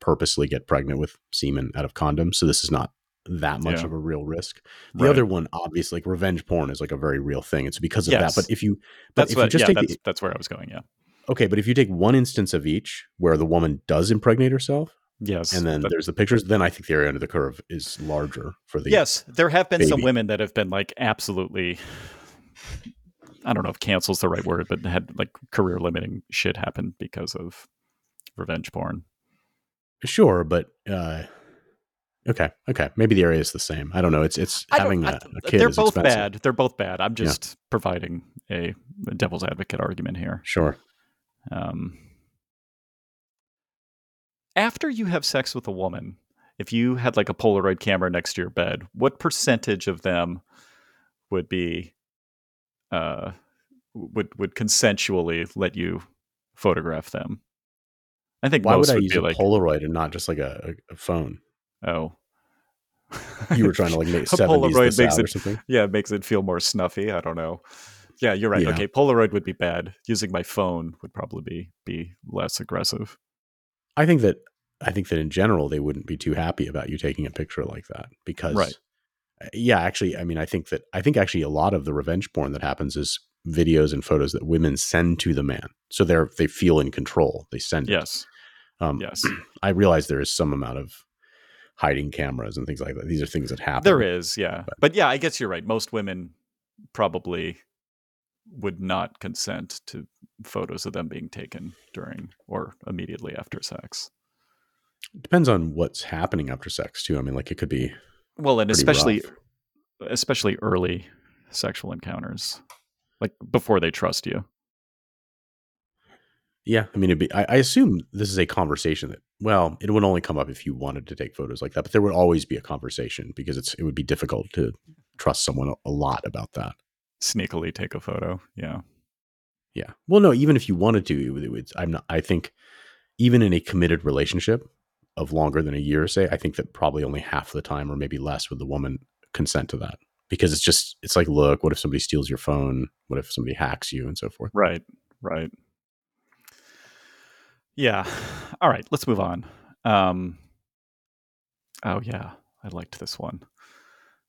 purposely get pregnant with semen out of condoms. So this is not that much yeah. of a real risk. The right. other one, obviously, like revenge porn is like a very real thing. It's because of yes. that. But if you, that's if what, you just yeah, take that's, the, that's where I was going. Yeah. Okay, but if you take one instance of each where the woman does impregnate herself, yes, and then but- there's the pictures, then I think the area under the curve is larger for the yes, there have been some women that have been like absolutely. I don't know if cancel's the right word, but had like career limiting shit happen because of revenge porn. Sure, but uh, okay, okay, maybe the area is the same. I don't know. It's it's I having a, a kid They're is both expensive. bad. They're both bad. I'm just providing a, a devil's advocate argument here. Sure. Um, after you have sex with a woman, if you had like a Polaroid camera next to your bed, what percentage of them would be uh, would would consensually let you photograph them? I think Why most would I would use be a like, Polaroid and not just like a, a, phone? oh, You were trying to like make A Polaroid makes it- something. yeah, it makes it feel more snuffy. I don't know. Yeah, you're right. Yeah. Okay, Polaroid would be bad. Using my phone would probably be be less aggressive. I think that I think that in general they wouldn't be too happy about you taking a picture like that because Right. uh, yeah, actually I mean I think that I think actually a lot of the revenge porn that happens is videos and photos that women send to the man. So they're they feel in control. They send it. Yes, Um yes. I realize there is some amount of hiding cameras and things like that. These are things that happen. There is, yeah. But- But yeah, I guess you're right. Most women probably would not consent to photos of them being taken during or immediately after sex. It depends on what's happening after sex too. I mean like it could be Well, and especially rough. especially early sexual encounters. Like before they trust you. Yeah, I mean, it'd be. I, I assume this is a conversation that, well, it would only come up if you wanted to take photos like that, but there would always be a conversation because it's it would be difficult to trust someone a, a lot about that. Sneakily take a photo. Yeah. Yeah. Well, no, even if you wanted to, it would, I'm not. I think even in a committed relationship of longer than a year, say, I think that probably only half the time, or maybe less, would the woman consent to that because it's just it's like, look, what if somebody steals your phone? What if somebody hacks you and so forth? Right. Right. Yeah. All right. Let's move on. Um, oh yeah, I liked this one.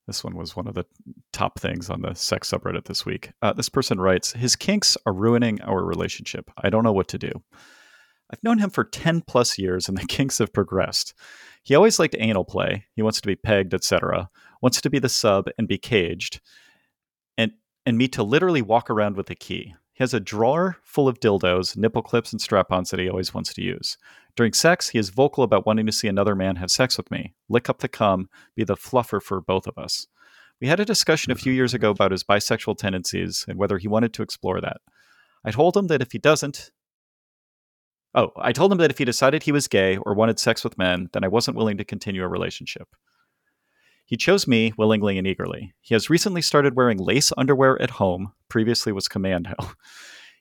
This one was one of the top things on the sex subreddit this week. Uh, this person writes, "His kinks are ruining our relationship. I don't know what to do. I've known him for ten plus years, and the kinks have progressed. He always liked anal play. He wants to be pegged, etc. Wants to be the sub and be caged, and and me to literally walk around with a key. He has a drawer full of dildos, nipple clips, and strap ons that he always wants to use. During sex, he is vocal about wanting to see another man have sex with me, lick up the cum, be the fluffer for both of us. We had a discussion a few years ago about his bisexual tendencies and whether he wanted to explore that. I told him that if he doesn't, oh, I told him that if he decided he was gay or wanted sex with men, then I wasn't willing to continue a relationship. He chose me willingly and eagerly. He has recently started wearing lace underwear at home, previously was commando.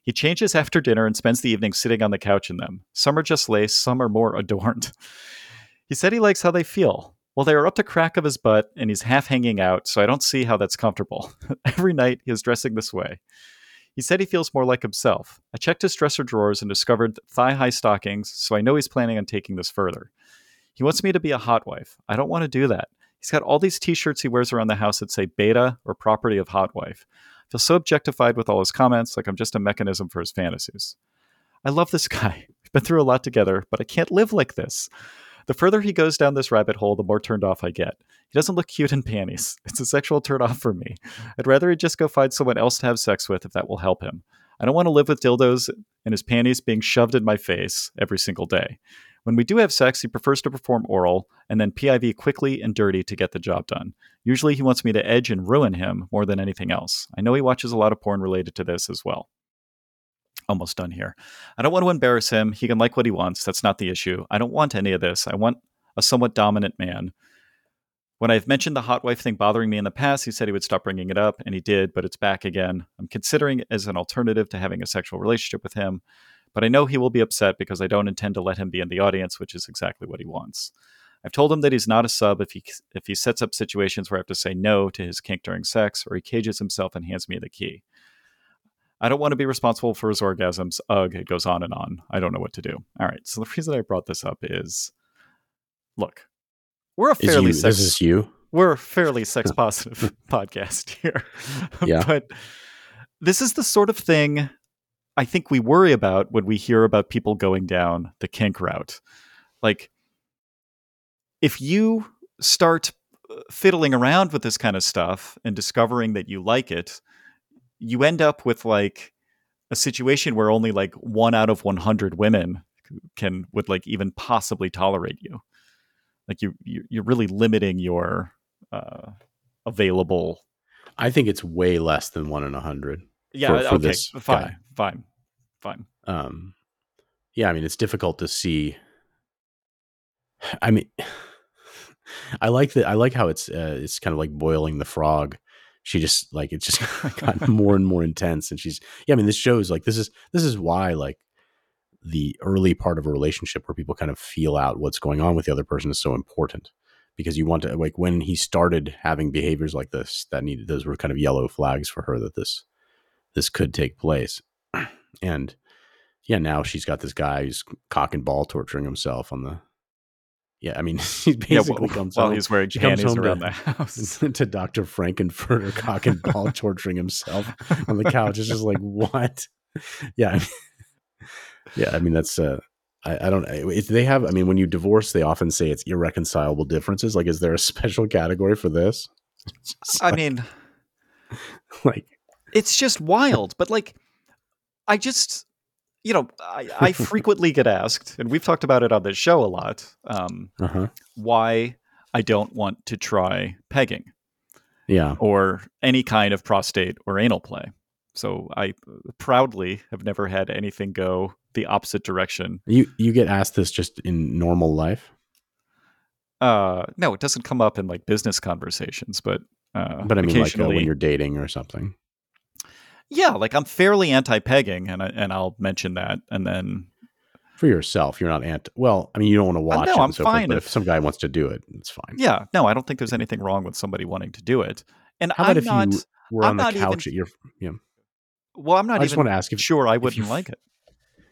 He changes after dinner and spends the evening sitting on the couch in them. Some are just lace, some are more adorned. He said he likes how they feel. Well, they are up to crack of his butt and he's half hanging out, so I don't see how that's comfortable. Every night he is dressing this way. He said he feels more like himself. I checked his dresser drawers and discovered thigh high stockings, so I know he's planning on taking this further. He wants me to be a hot wife. I don't want to do that. He's got all these t shirts he wears around the house that say beta or property of hot wife. I feel so objectified with all his comments, like I'm just a mechanism for his fantasies. I love this guy. We've been through a lot together, but I can't live like this. The further he goes down this rabbit hole, the more turned off I get. He doesn't look cute in panties. It's a sexual turn off for me. I'd rather he just go find someone else to have sex with if that will help him. I don't want to live with dildos and his panties being shoved in my face every single day. When we do have sex, he prefers to perform oral and then PIV quickly and dirty to get the job done. Usually, he wants me to edge and ruin him more than anything else. I know he watches a lot of porn related to this as well. Almost done here. I don't want to embarrass him. He can like what he wants. That's not the issue. I don't want any of this. I want a somewhat dominant man. When I've mentioned the hot wife thing bothering me in the past, he said he would stop bringing it up, and he did, but it's back again. I'm considering it as an alternative to having a sexual relationship with him, but I know he will be upset because I don't intend to let him be in the audience, which is exactly what he wants. I've told him that he's not a sub if he if he sets up situations where I have to say no to his kink during sex, or he cages himself and hands me the key. I don't want to be responsible for his orgasms. Ugh, it goes on and on. I don't know what to do. All right. So the reason I brought this up is, look, we're a Is fairly you, sex, this is you? we're a fairly sex positive podcast here. Yeah. but this is the sort of thing I think we worry about when we hear about people going down the kink route. Like, if you start uh, fiddling around with this kind of stuff and discovering that you like it, you end up with like a situation where only like one out of 100 women can would like even possibly tolerate you. Like you, you're really limiting your uh, available. I think it's way less than one in a hundred. Yeah. For, for okay. fine. Guy. Fine. Fine. Um, yeah. I mean, it's difficult to see. I mean, I like that. I like how it's uh, it's kind of like boiling the frog. She just like it just got more and more intense, and she's yeah. I mean, this shows like this is this is why like the early part of a relationship where people kind of feel out what's going on with the other person is so important because you want to like when he started having behaviors like this that needed those were kind of yellow flags for her that this this could take place and yeah now she's got this guy who's cock and ball torturing himself on the yeah, I mean, he basically yeah, well, comes while home, he's wearing panties around to, the house to Doctor Frank-N-Furter, cock and ball torturing himself on the couch. It's just like what? Yeah, yeah. I mean, that's uh, I, I don't. If they have, I mean, when you divorce, they often say it's irreconcilable differences. Like, is there a special category for this? I mean, like, it's just wild. But like, I just you know, I, I frequently get asked, and we've talked about it on this show a lot, um, uh-huh. why I don't want to try pegging. Yeah. Or any kind of prostate or anal play. So I proudly have never had anything go the opposite direction. You you get asked this just in normal life? Uh, no, it doesn't come up in like business conversations, but uh, but I mean, like uh, when you're dating or something yeah, like I'm fairly anti-pegging, and I, and I'll mention that, and then for yourself, you're not anti. Well, I mean, you don't want to watch. Uh, no, I'm so fine. Forth, but if, if some guy wants to do it, it's fine. Yeah, no, I don't think there's anything wrong with somebody wanting to do it. And how about I'm if not, you were on I'm the couch even, at your, you know, well, I'm not. I just want to ask if sure I wouldn't like it.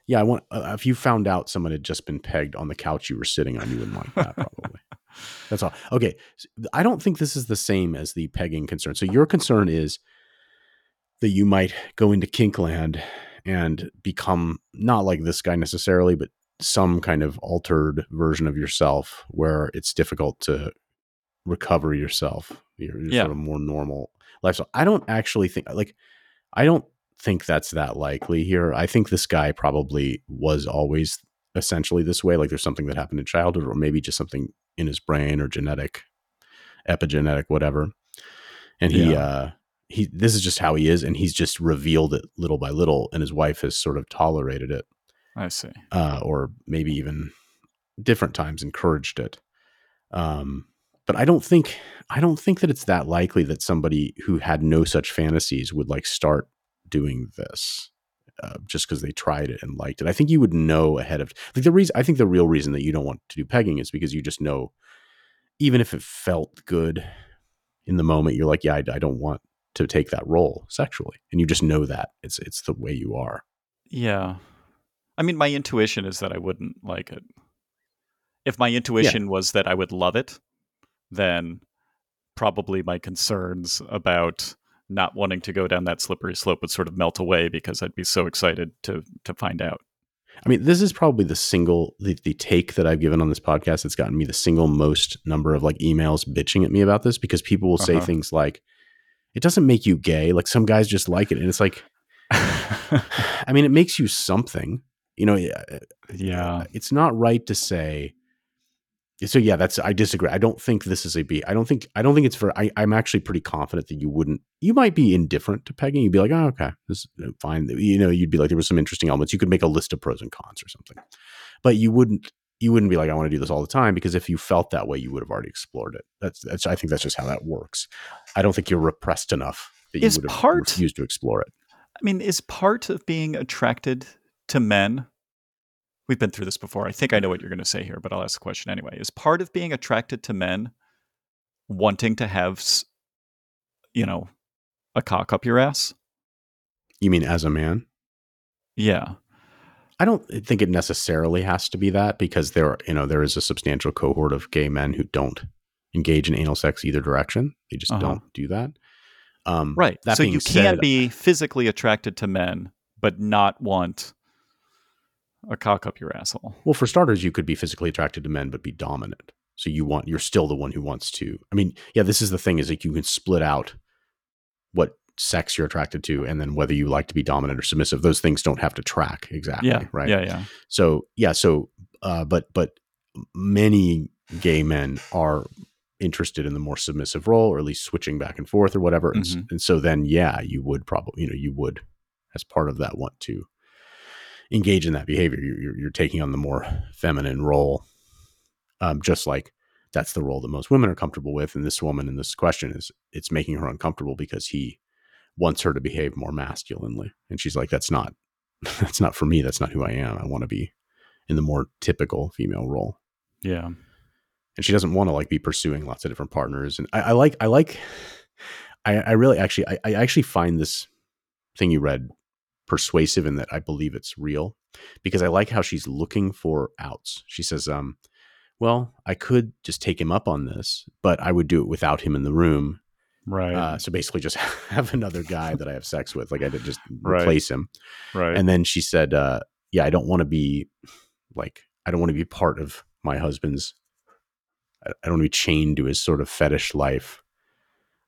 Yeah, I want. Uh, if you found out someone had just been pegged on the couch you were sitting on, you wouldn't like that probably. That's all. Okay, I don't think this is the same as the pegging concern. So your concern is that you might go into kinkland and become not like this guy necessarily, but some kind of altered version of yourself where it's difficult to recover yourself. You're, you're yeah. sort of more normal lifestyle. I don't actually think like I don't think that's that likely here. I think this guy probably was always essentially this way. Like there's something that happened in childhood, or maybe just something in his brain or genetic, epigenetic, whatever. And he, yeah. uh, he this is just how he is and he's just revealed it little by little and his wife has sort of tolerated it. I see. Uh, or maybe even different times encouraged it. Um, but i don't think i don't think that it's that likely that somebody who had no such fantasies would like start doing this uh, just because they tried it and liked it. I think you would know ahead of like the reason i think the real reason that you don't want to do pegging is because you just know even if it felt good in the moment you're like yeah I, I don't want to take that role sexually and you just know that it's it's the way you are yeah i mean my intuition is that i wouldn't like it if my intuition yeah. was that i would love it then probably my concerns about not wanting to go down that slippery slope would sort of melt away because i'd be so excited to to find out I mean, this is probably the single the, the take that I've given on this podcast that's gotten me the single most number of like emails bitching at me about this because people will say uh-huh. things like, it doesn't make you gay. Like some guys just like it, and it's like, I mean, it makes you something. You know, yeah. It's not right to say. So yeah, that's I disagree. I don't think this is a B. I don't think I don't think it's for. I, I'm actually pretty confident that you wouldn't. You might be indifferent to pegging. You'd be like, oh, okay, this is uh, fine. You know, you'd be like, there were some interesting elements. You could make a list of pros and cons or something, but you wouldn't you wouldn't be like, I want to do this all the time because if you felt that way, you would have already explored it. That's, that's I think that's just how that works. I don't think you're repressed enough that you is would have part, refused to explore it. I mean, is part of being attracted to men? We've been through this before. I think I know what you're going to say here, but I'll ask the question anyway. Is part of being attracted to men wanting to have, you know, a cock up your ass? You mean as a man? Yeah. I don't think it necessarily has to be that because there, you know, there is a substantial cohort of gay men who don't engage in anal sex either direction. They just uh-huh. don't do that. Um, right. That so you said, can't be physically attracted to men, but not want a cock up your asshole. Well, for starters, you could be physically attracted to men but be dominant. So you want you're still the one who wants to. I mean, yeah, this is the thing is like you can split out what sex you're attracted to and then whether you like to be dominant or submissive. Those things don't have to track exactly, Yeah. right? Yeah. Yeah. So yeah, so uh, but but many gay men are interested in the more submissive role, or at least switching back and forth, or whatever. And, s- Mhm. and so then, yeah, you would probably, you know, you would, as part of that, want to engage in that behavior. You're, you're, you're taking on the more feminine role, um, just like that's the role that most women are comfortable with. And this woman in this question is, it's making her uncomfortable because he wants her to behave more masculinely, and she's like, that's not, that's not for me. That's not who I am. I want to be in the more typical female role Yeah. and she doesn't want to like be pursuing lots of different partners and i, I like i like I, I really actually I, I actually find this thing you read persuasive in that i believe it's real because i like how she's looking for outs she says um well i could just take him up on this but i would do it without him in the room Right. uh, so basically just have another guy that i have sex with like i did just Right. replace him right. and then she said, uh, "Yeah, I don't want to be like I don't want to be part of my husband's. I I don't want to be chained to his sort of fetish life.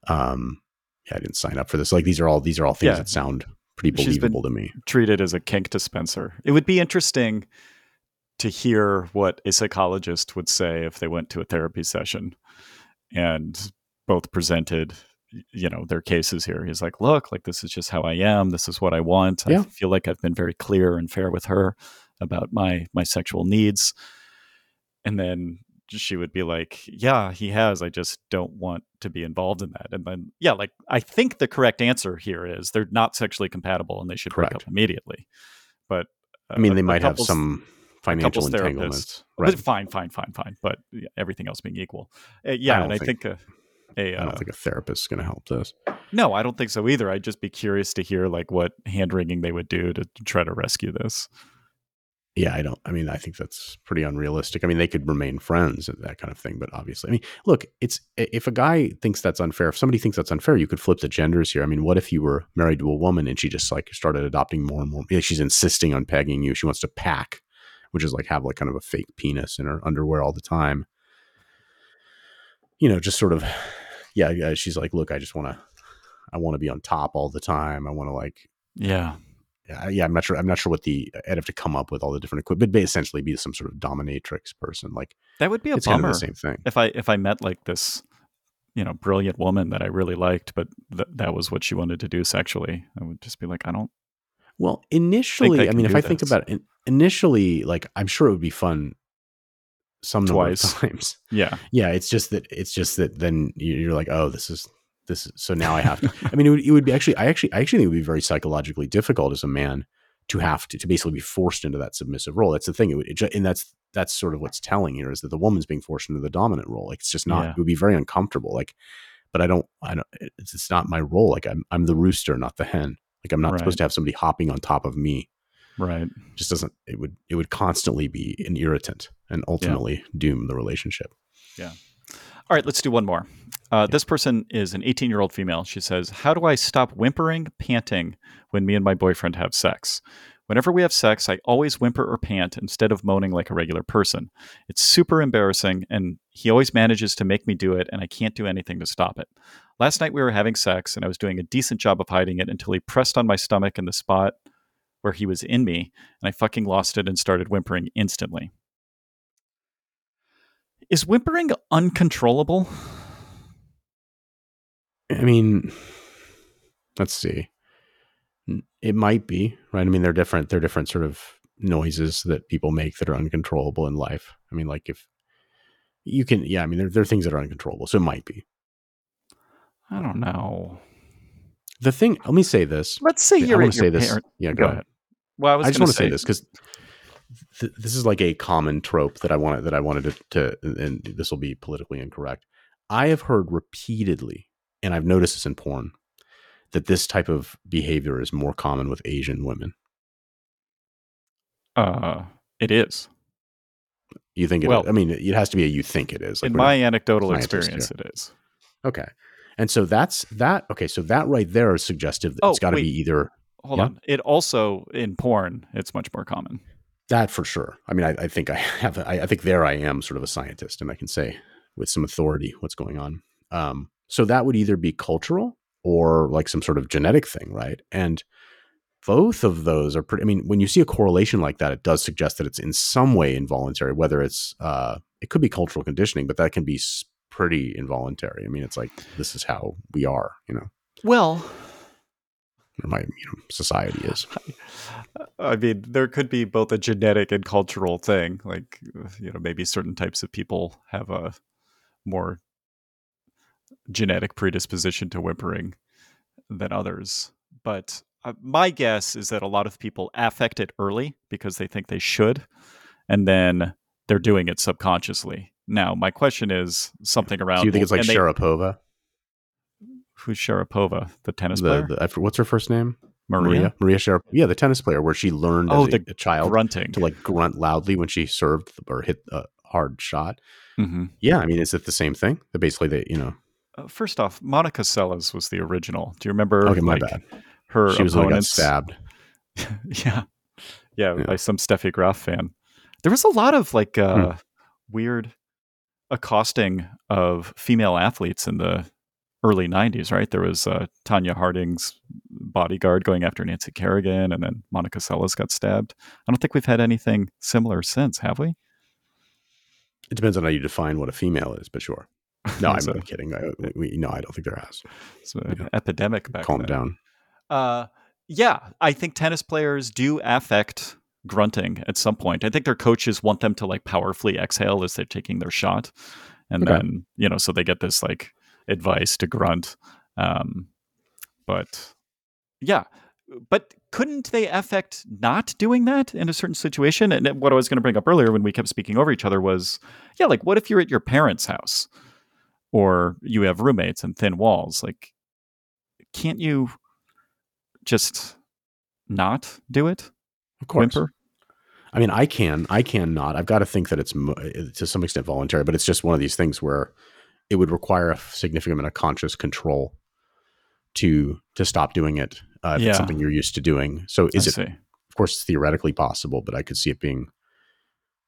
Um, yeah, I didn't sign up for this. Like these are all these are all things Yeah. that sound pretty She's believable to me. treated as a kink dispenser. It would be interesting to hear what a psychologist would say if they went to a therapy session and both presented you know their cases here. He's like look like this is just how i am. This is what i want. Yeah. i feel like i've been very clear and fair with her about my my sexual needs. And then she would be like yeah he has. I just don't want to be involved in that. And then yeah like i think the correct answer here is they're not sexually compatible and they should break up immediately. But I mean, uh, they might have some financial entanglements. Right. fine fine fine fine. But yeah, everything else being equal. Uh, yeah don't and i think- think, uh, a, I uh, don't think a therapist is going to help this. no i don't think so either i'd just be curious to hear like what hand wringing they would do to try to rescue this Yeah, I don't. I mean, I think that's pretty unrealistic. I mean, they could remain friends and that kind of thing, but obviously, I mean, look, it's if a guy thinks that's unfair, if somebody thinks that's unfair, you could flip the genders here. I mean, what if you were married to a woman and she just like started adopting more and more? Like she's insisting on pegging you. She wants to pack, which is like have like kind of a fake penis in her underwear all the time. You know, just sort of, yeah. yeah she's like, look, I just want to, I want to be on top all the time. I want to like yeah yeah, yeah, I'm not sure. I'm not sure what the I'd have to come up with all the different equipment, but essentially be some sort of dominatrix person. Like that would be a it's kind of the same thing. if i if i met like this you know brilliant woman that i really liked but th- that was what she wanted to do sexually i would just be like i don't Well, initially, I, mean, if I think about it, initially, like I'm sure it would be fun some Twice. of times. yeah Yeah, it's just that it's just that then you- you're like, oh, this is this. Is, so now I have to. I mean, it would, it would be actually. I actually, I actually think it would be very psychologically difficult as a man to have to to basically be forced into that submissive role. That's the thing. It would, it, and that's that's sort of what's telling here is that the woman's being forced into the dominant role. Like it's just not. Yeah. It would be very uncomfortable. Like, but I don't. I don't. It's, it's not my role. Like I'm I'm the rooster, not the hen. Like I'm not Right. supposed to have somebody hopping on top of me. Right just doesn't. It would it would constantly be an irritant and ultimately doom the relationship. Yeah. All right, let's do one more. Uh, This person is an 18 year old female. She says, How do I stop whimpering, panting when me and my boyfriend have sex? Whenever we have sex, I always whimper or pant instead of moaning like a regular person. It's super embarrassing, and he always manages to make me do it, and I can't do anything to stop it. Last night we were having sex, and I was doing a decent job of hiding it until he pressed on my stomach in the spot where he was in me, and I fucking lost it and started whimpering instantly. Is whimpering uncontrollable? I mean, let's see. It might be right. I mean, they're different. They're different sort of noises that people make that are uncontrollable in life. I mean, like if you can, yeah. I mean, there, there are things that are uncontrollable, so it might be. I don't know. The thing. Let me say this. Let's say you're want to say this. parent- Yeah, Go go, ahead. Well, I was I just want to say this because th- this is like a common trope that I wanted that I wanted to, to and this will be politically incorrect. I have heard repeatedly, and I've noticed this in porn, that this type of behavior is more common with Asian women. Uh, it is. You think it? Well- I mean, it has to be a you think it is. Like In my anecdotal experience, it is. okay, and so that's that. Okay, so that right there is suggestive that Oh, it's got to be either. Hold yeah. on. It also in porn, it's much more common. That for sure. I mean, I, I think I have. I, I, think there I am, sort of a scientist, and I can say with some authority what's going on. Um, so that would either be cultural or like some sort of genetic thing, right? And both of those are pretty. I mean, when you see a correlation like that, it does suggest that it's in some way involuntary. Whether it's uh, it could be cultural conditioning, but that can be pretty involuntary. I mean, it's like this is how we are, you know. Well, or my you know, society is. I mean, there could be both a genetic and cultural thing. Like, you know, maybe certain types of people have a more genetic predisposition to whimpering than others. But uh, my guess is that a lot of people affect it early because they think they should, and then they're doing it subconsciously. Now, my question is something around. Do you think it's like Sharapova? Who's Sharapova, the tennis the, player? The, what's her first name? Maria. Maria, Maria Sharapova. Yeah, the tennis player, where she learned oh, as a, a, child grunting to like grunt loudly when she served or hit a hard shot. Mm-hmm. Yeah, I mean, is it the same thing? That basically, they you know. Uh, first off, Monica Seles was the original. Do you remember? Okay, my like, bad. Her she was opponents? stabbed. yeah. yeah, yeah, by some Steffi Graf fan. There was a lot of like uh, hmm. weird accosting of female athletes in the early 90s, right? There was uh, Tonya Harding's bodyguard going after Nancy Kerrigan, and then Monica Seles got stabbed. I don't think we've had anything similar since, have we? It depends on how you define what a female is, but sure. No, I'm kidding. I, we, no, I don't think there has. It's an yeah. epidemic back Calm then. down. Uh, yeah, I think tennis players do affect grunting at some point. I think their coaches want them to like powerfully exhale as they're taking their shot. And okay. then, you know, so they get this like advice to grunt. Um, but yeah, but couldn't they affect not doing that in a certain situation? And what I was going to bring up earlier when we kept speaking over each other was, yeah, like what if you're at your parents' house or you have roommates and thin walls? Like, can't you just not do it? Of course. Whimper? I mean, I can, I can not. I've got to think that it's to some extent voluntary, but it's just one of these things where it would require a significant amount of conscious control to to stop doing it uh, if yeah. it's something you're used to doing. So is I it? See. Of course, it's theoretically possible, but I could see it being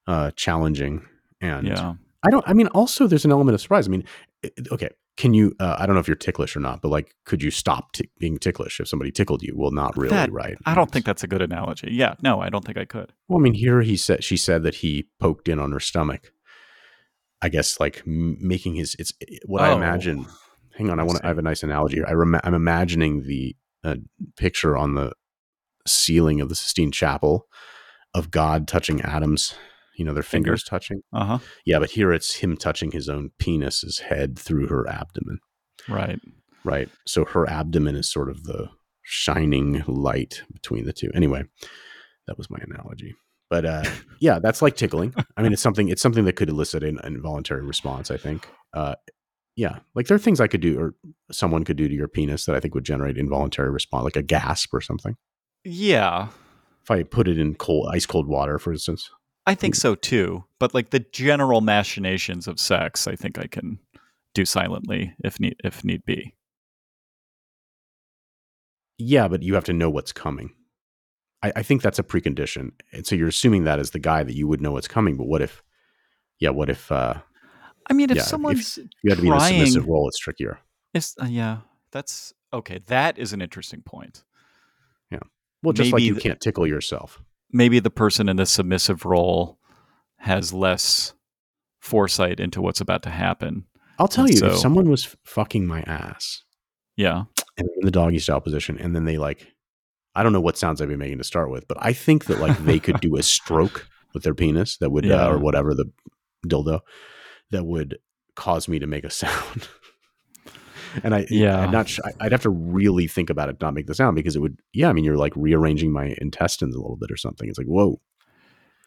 uh, challenging. And yeah. I don't. I mean, also there's an element of surprise. I mean, okay, can you? Uh, I don't know if you're ticklish or not, but like, could you stop t- being ticklish if somebody tickled you? Well, not really, that, right? I don't think that's a good analogy. Yeah, no, I don't think I could. Well, I mean, here he said she said that he poked in on her stomach. I guess like m- making his it's what oh. I imagine. Hang on, I want I have a nice analogy. I rem- I'm imagining the uh, picture on the ceiling of the Sistine Chapel of God touching Adam's, you know, their fingers Finger. touching. Uh huh. Yeah, but here it's him touching his own penis's head through her abdomen. Right. Right. So her abdomen is sort of the shining light between the two. Anyway, that was my analogy. But uh, yeah, that's like tickling. I mean, it's something. It's something that could elicit an involuntary response. I think. Uh, yeah, like there are things I could do, or someone could do to your penis that I think would generate involuntary response, like a gasp or something. Yeah. If I put it in cold, ice cold water, for instance. I think so too. But like the general machinations of sex, I think I can do silently if need if need be. Yeah, but you have to know what's coming. I, I think that's a precondition. And so you're assuming that as the guy that you would know what's coming. But what if, yeah, what if, uh, I mean, if yeah, someone's if you have to be in a submissive role, it's trickier. If, uh, yeah, that's okay. That is an interesting point. Yeah. Well, just maybe like you the, can't tickle yourself. Maybe the person in the submissive role has less foresight into what's about to happen. I'll tell and you, so, if someone was fucking my ass, yeah, and in the doggy style position, and then they like I don't know what sounds I'd be making to start with, but I think that like they could do a stroke with their penis that would, uh, yeah. uh, or whatever the dildo that would cause me to make a sound. and I, yeah, I'm not. sure. I'd have to really think about it, not make the sound because it would. Yeah, I mean, you're like rearranging my intestines a little bit or something. It's like whoa.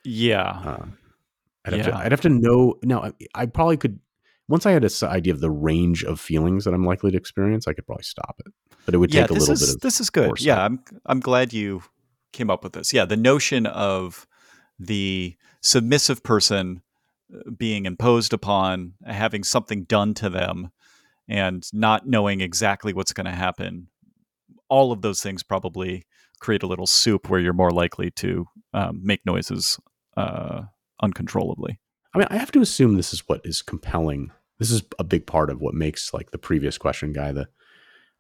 Yeah. Uh, I'd have, yeah. To, I'd have to know. Now, I, I probably could once I had this idea of the range of feelings that I'm likely to experience, I could probably stop it. But it would yeah, take a little is, bit of this is good. Foresight. Yeah, I'm I'm glad you came up with this. Yeah, the notion of the submissive person uh, being imposed upon, having something done to them, and not knowing exactly what's going to happen. All of those things probably create a little soup where you're more likely to um, make noises uh, uncontrollably. I mean, I have to assume this is what is compelling. This is a big part of what makes like the previous question guy, the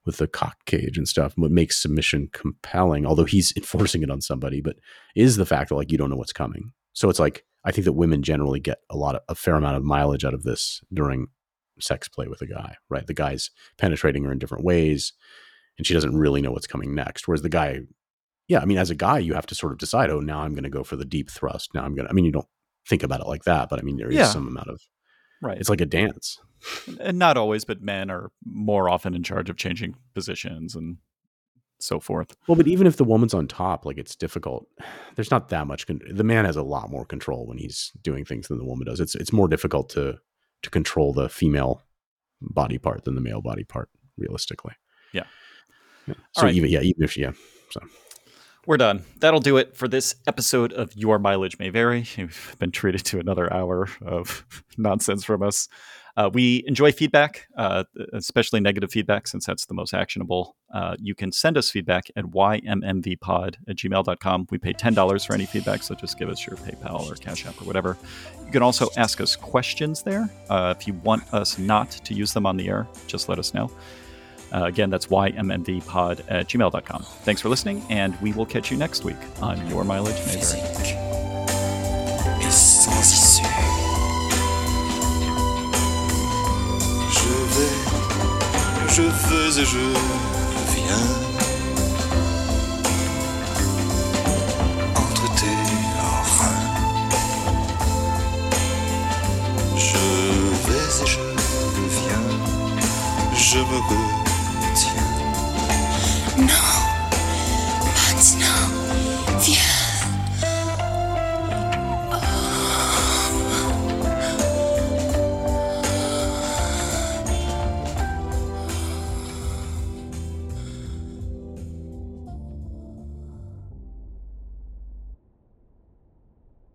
with the cock cage and stuff, what makes submission compelling, although he's enforcing it on somebody, but is the fact that like you don't know what's coming. So it's like I think that women generally get a lot of a fair amount of mileage out of this during sex play with a guy, right? The guy's penetrating her in different ways and she doesn't really know what's coming next. Whereas the guy, yeah, I mean, as a guy, you have to sort of decide, oh, now I'm going to go for the deep thrust. Now I'm going to, I mean, you don't think about it like that, but I mean, there is yeah. some amount of, right. It's like a dance. And not always, but men are more often in charge of changing positions and so forth. Well, but even if the woman's on top, like it's difficult. There's not that much. Con- the man has a lot more control when he's doing things than the woman does. It's it's more difficult to to control the female body part than the male body part, realistically. Yeah. So right. even yeah, even if yeah, so we're done. That'll do it for this episode of Your Mileage May Vary. You've been treated to another hour of nonsense from us. Uh, we enjoy feedback, uh, especially negative feedback, since that's the most actionable. Uh, you can send us feedback at ymmvpod at gmail.com. We pay $10 for any feedback, so just give us your PayPal or Cash App or whatever. You can also ask us questions there. Uh, if you want us not to use them on the air, just let us know. Uh, again, that's ymmvpod at gmail.com. Thanks for listening, and we will catch you next week on Your Mileage May Vary. Je veux et je viens entre tes reins. Je vais et je viens, je me no.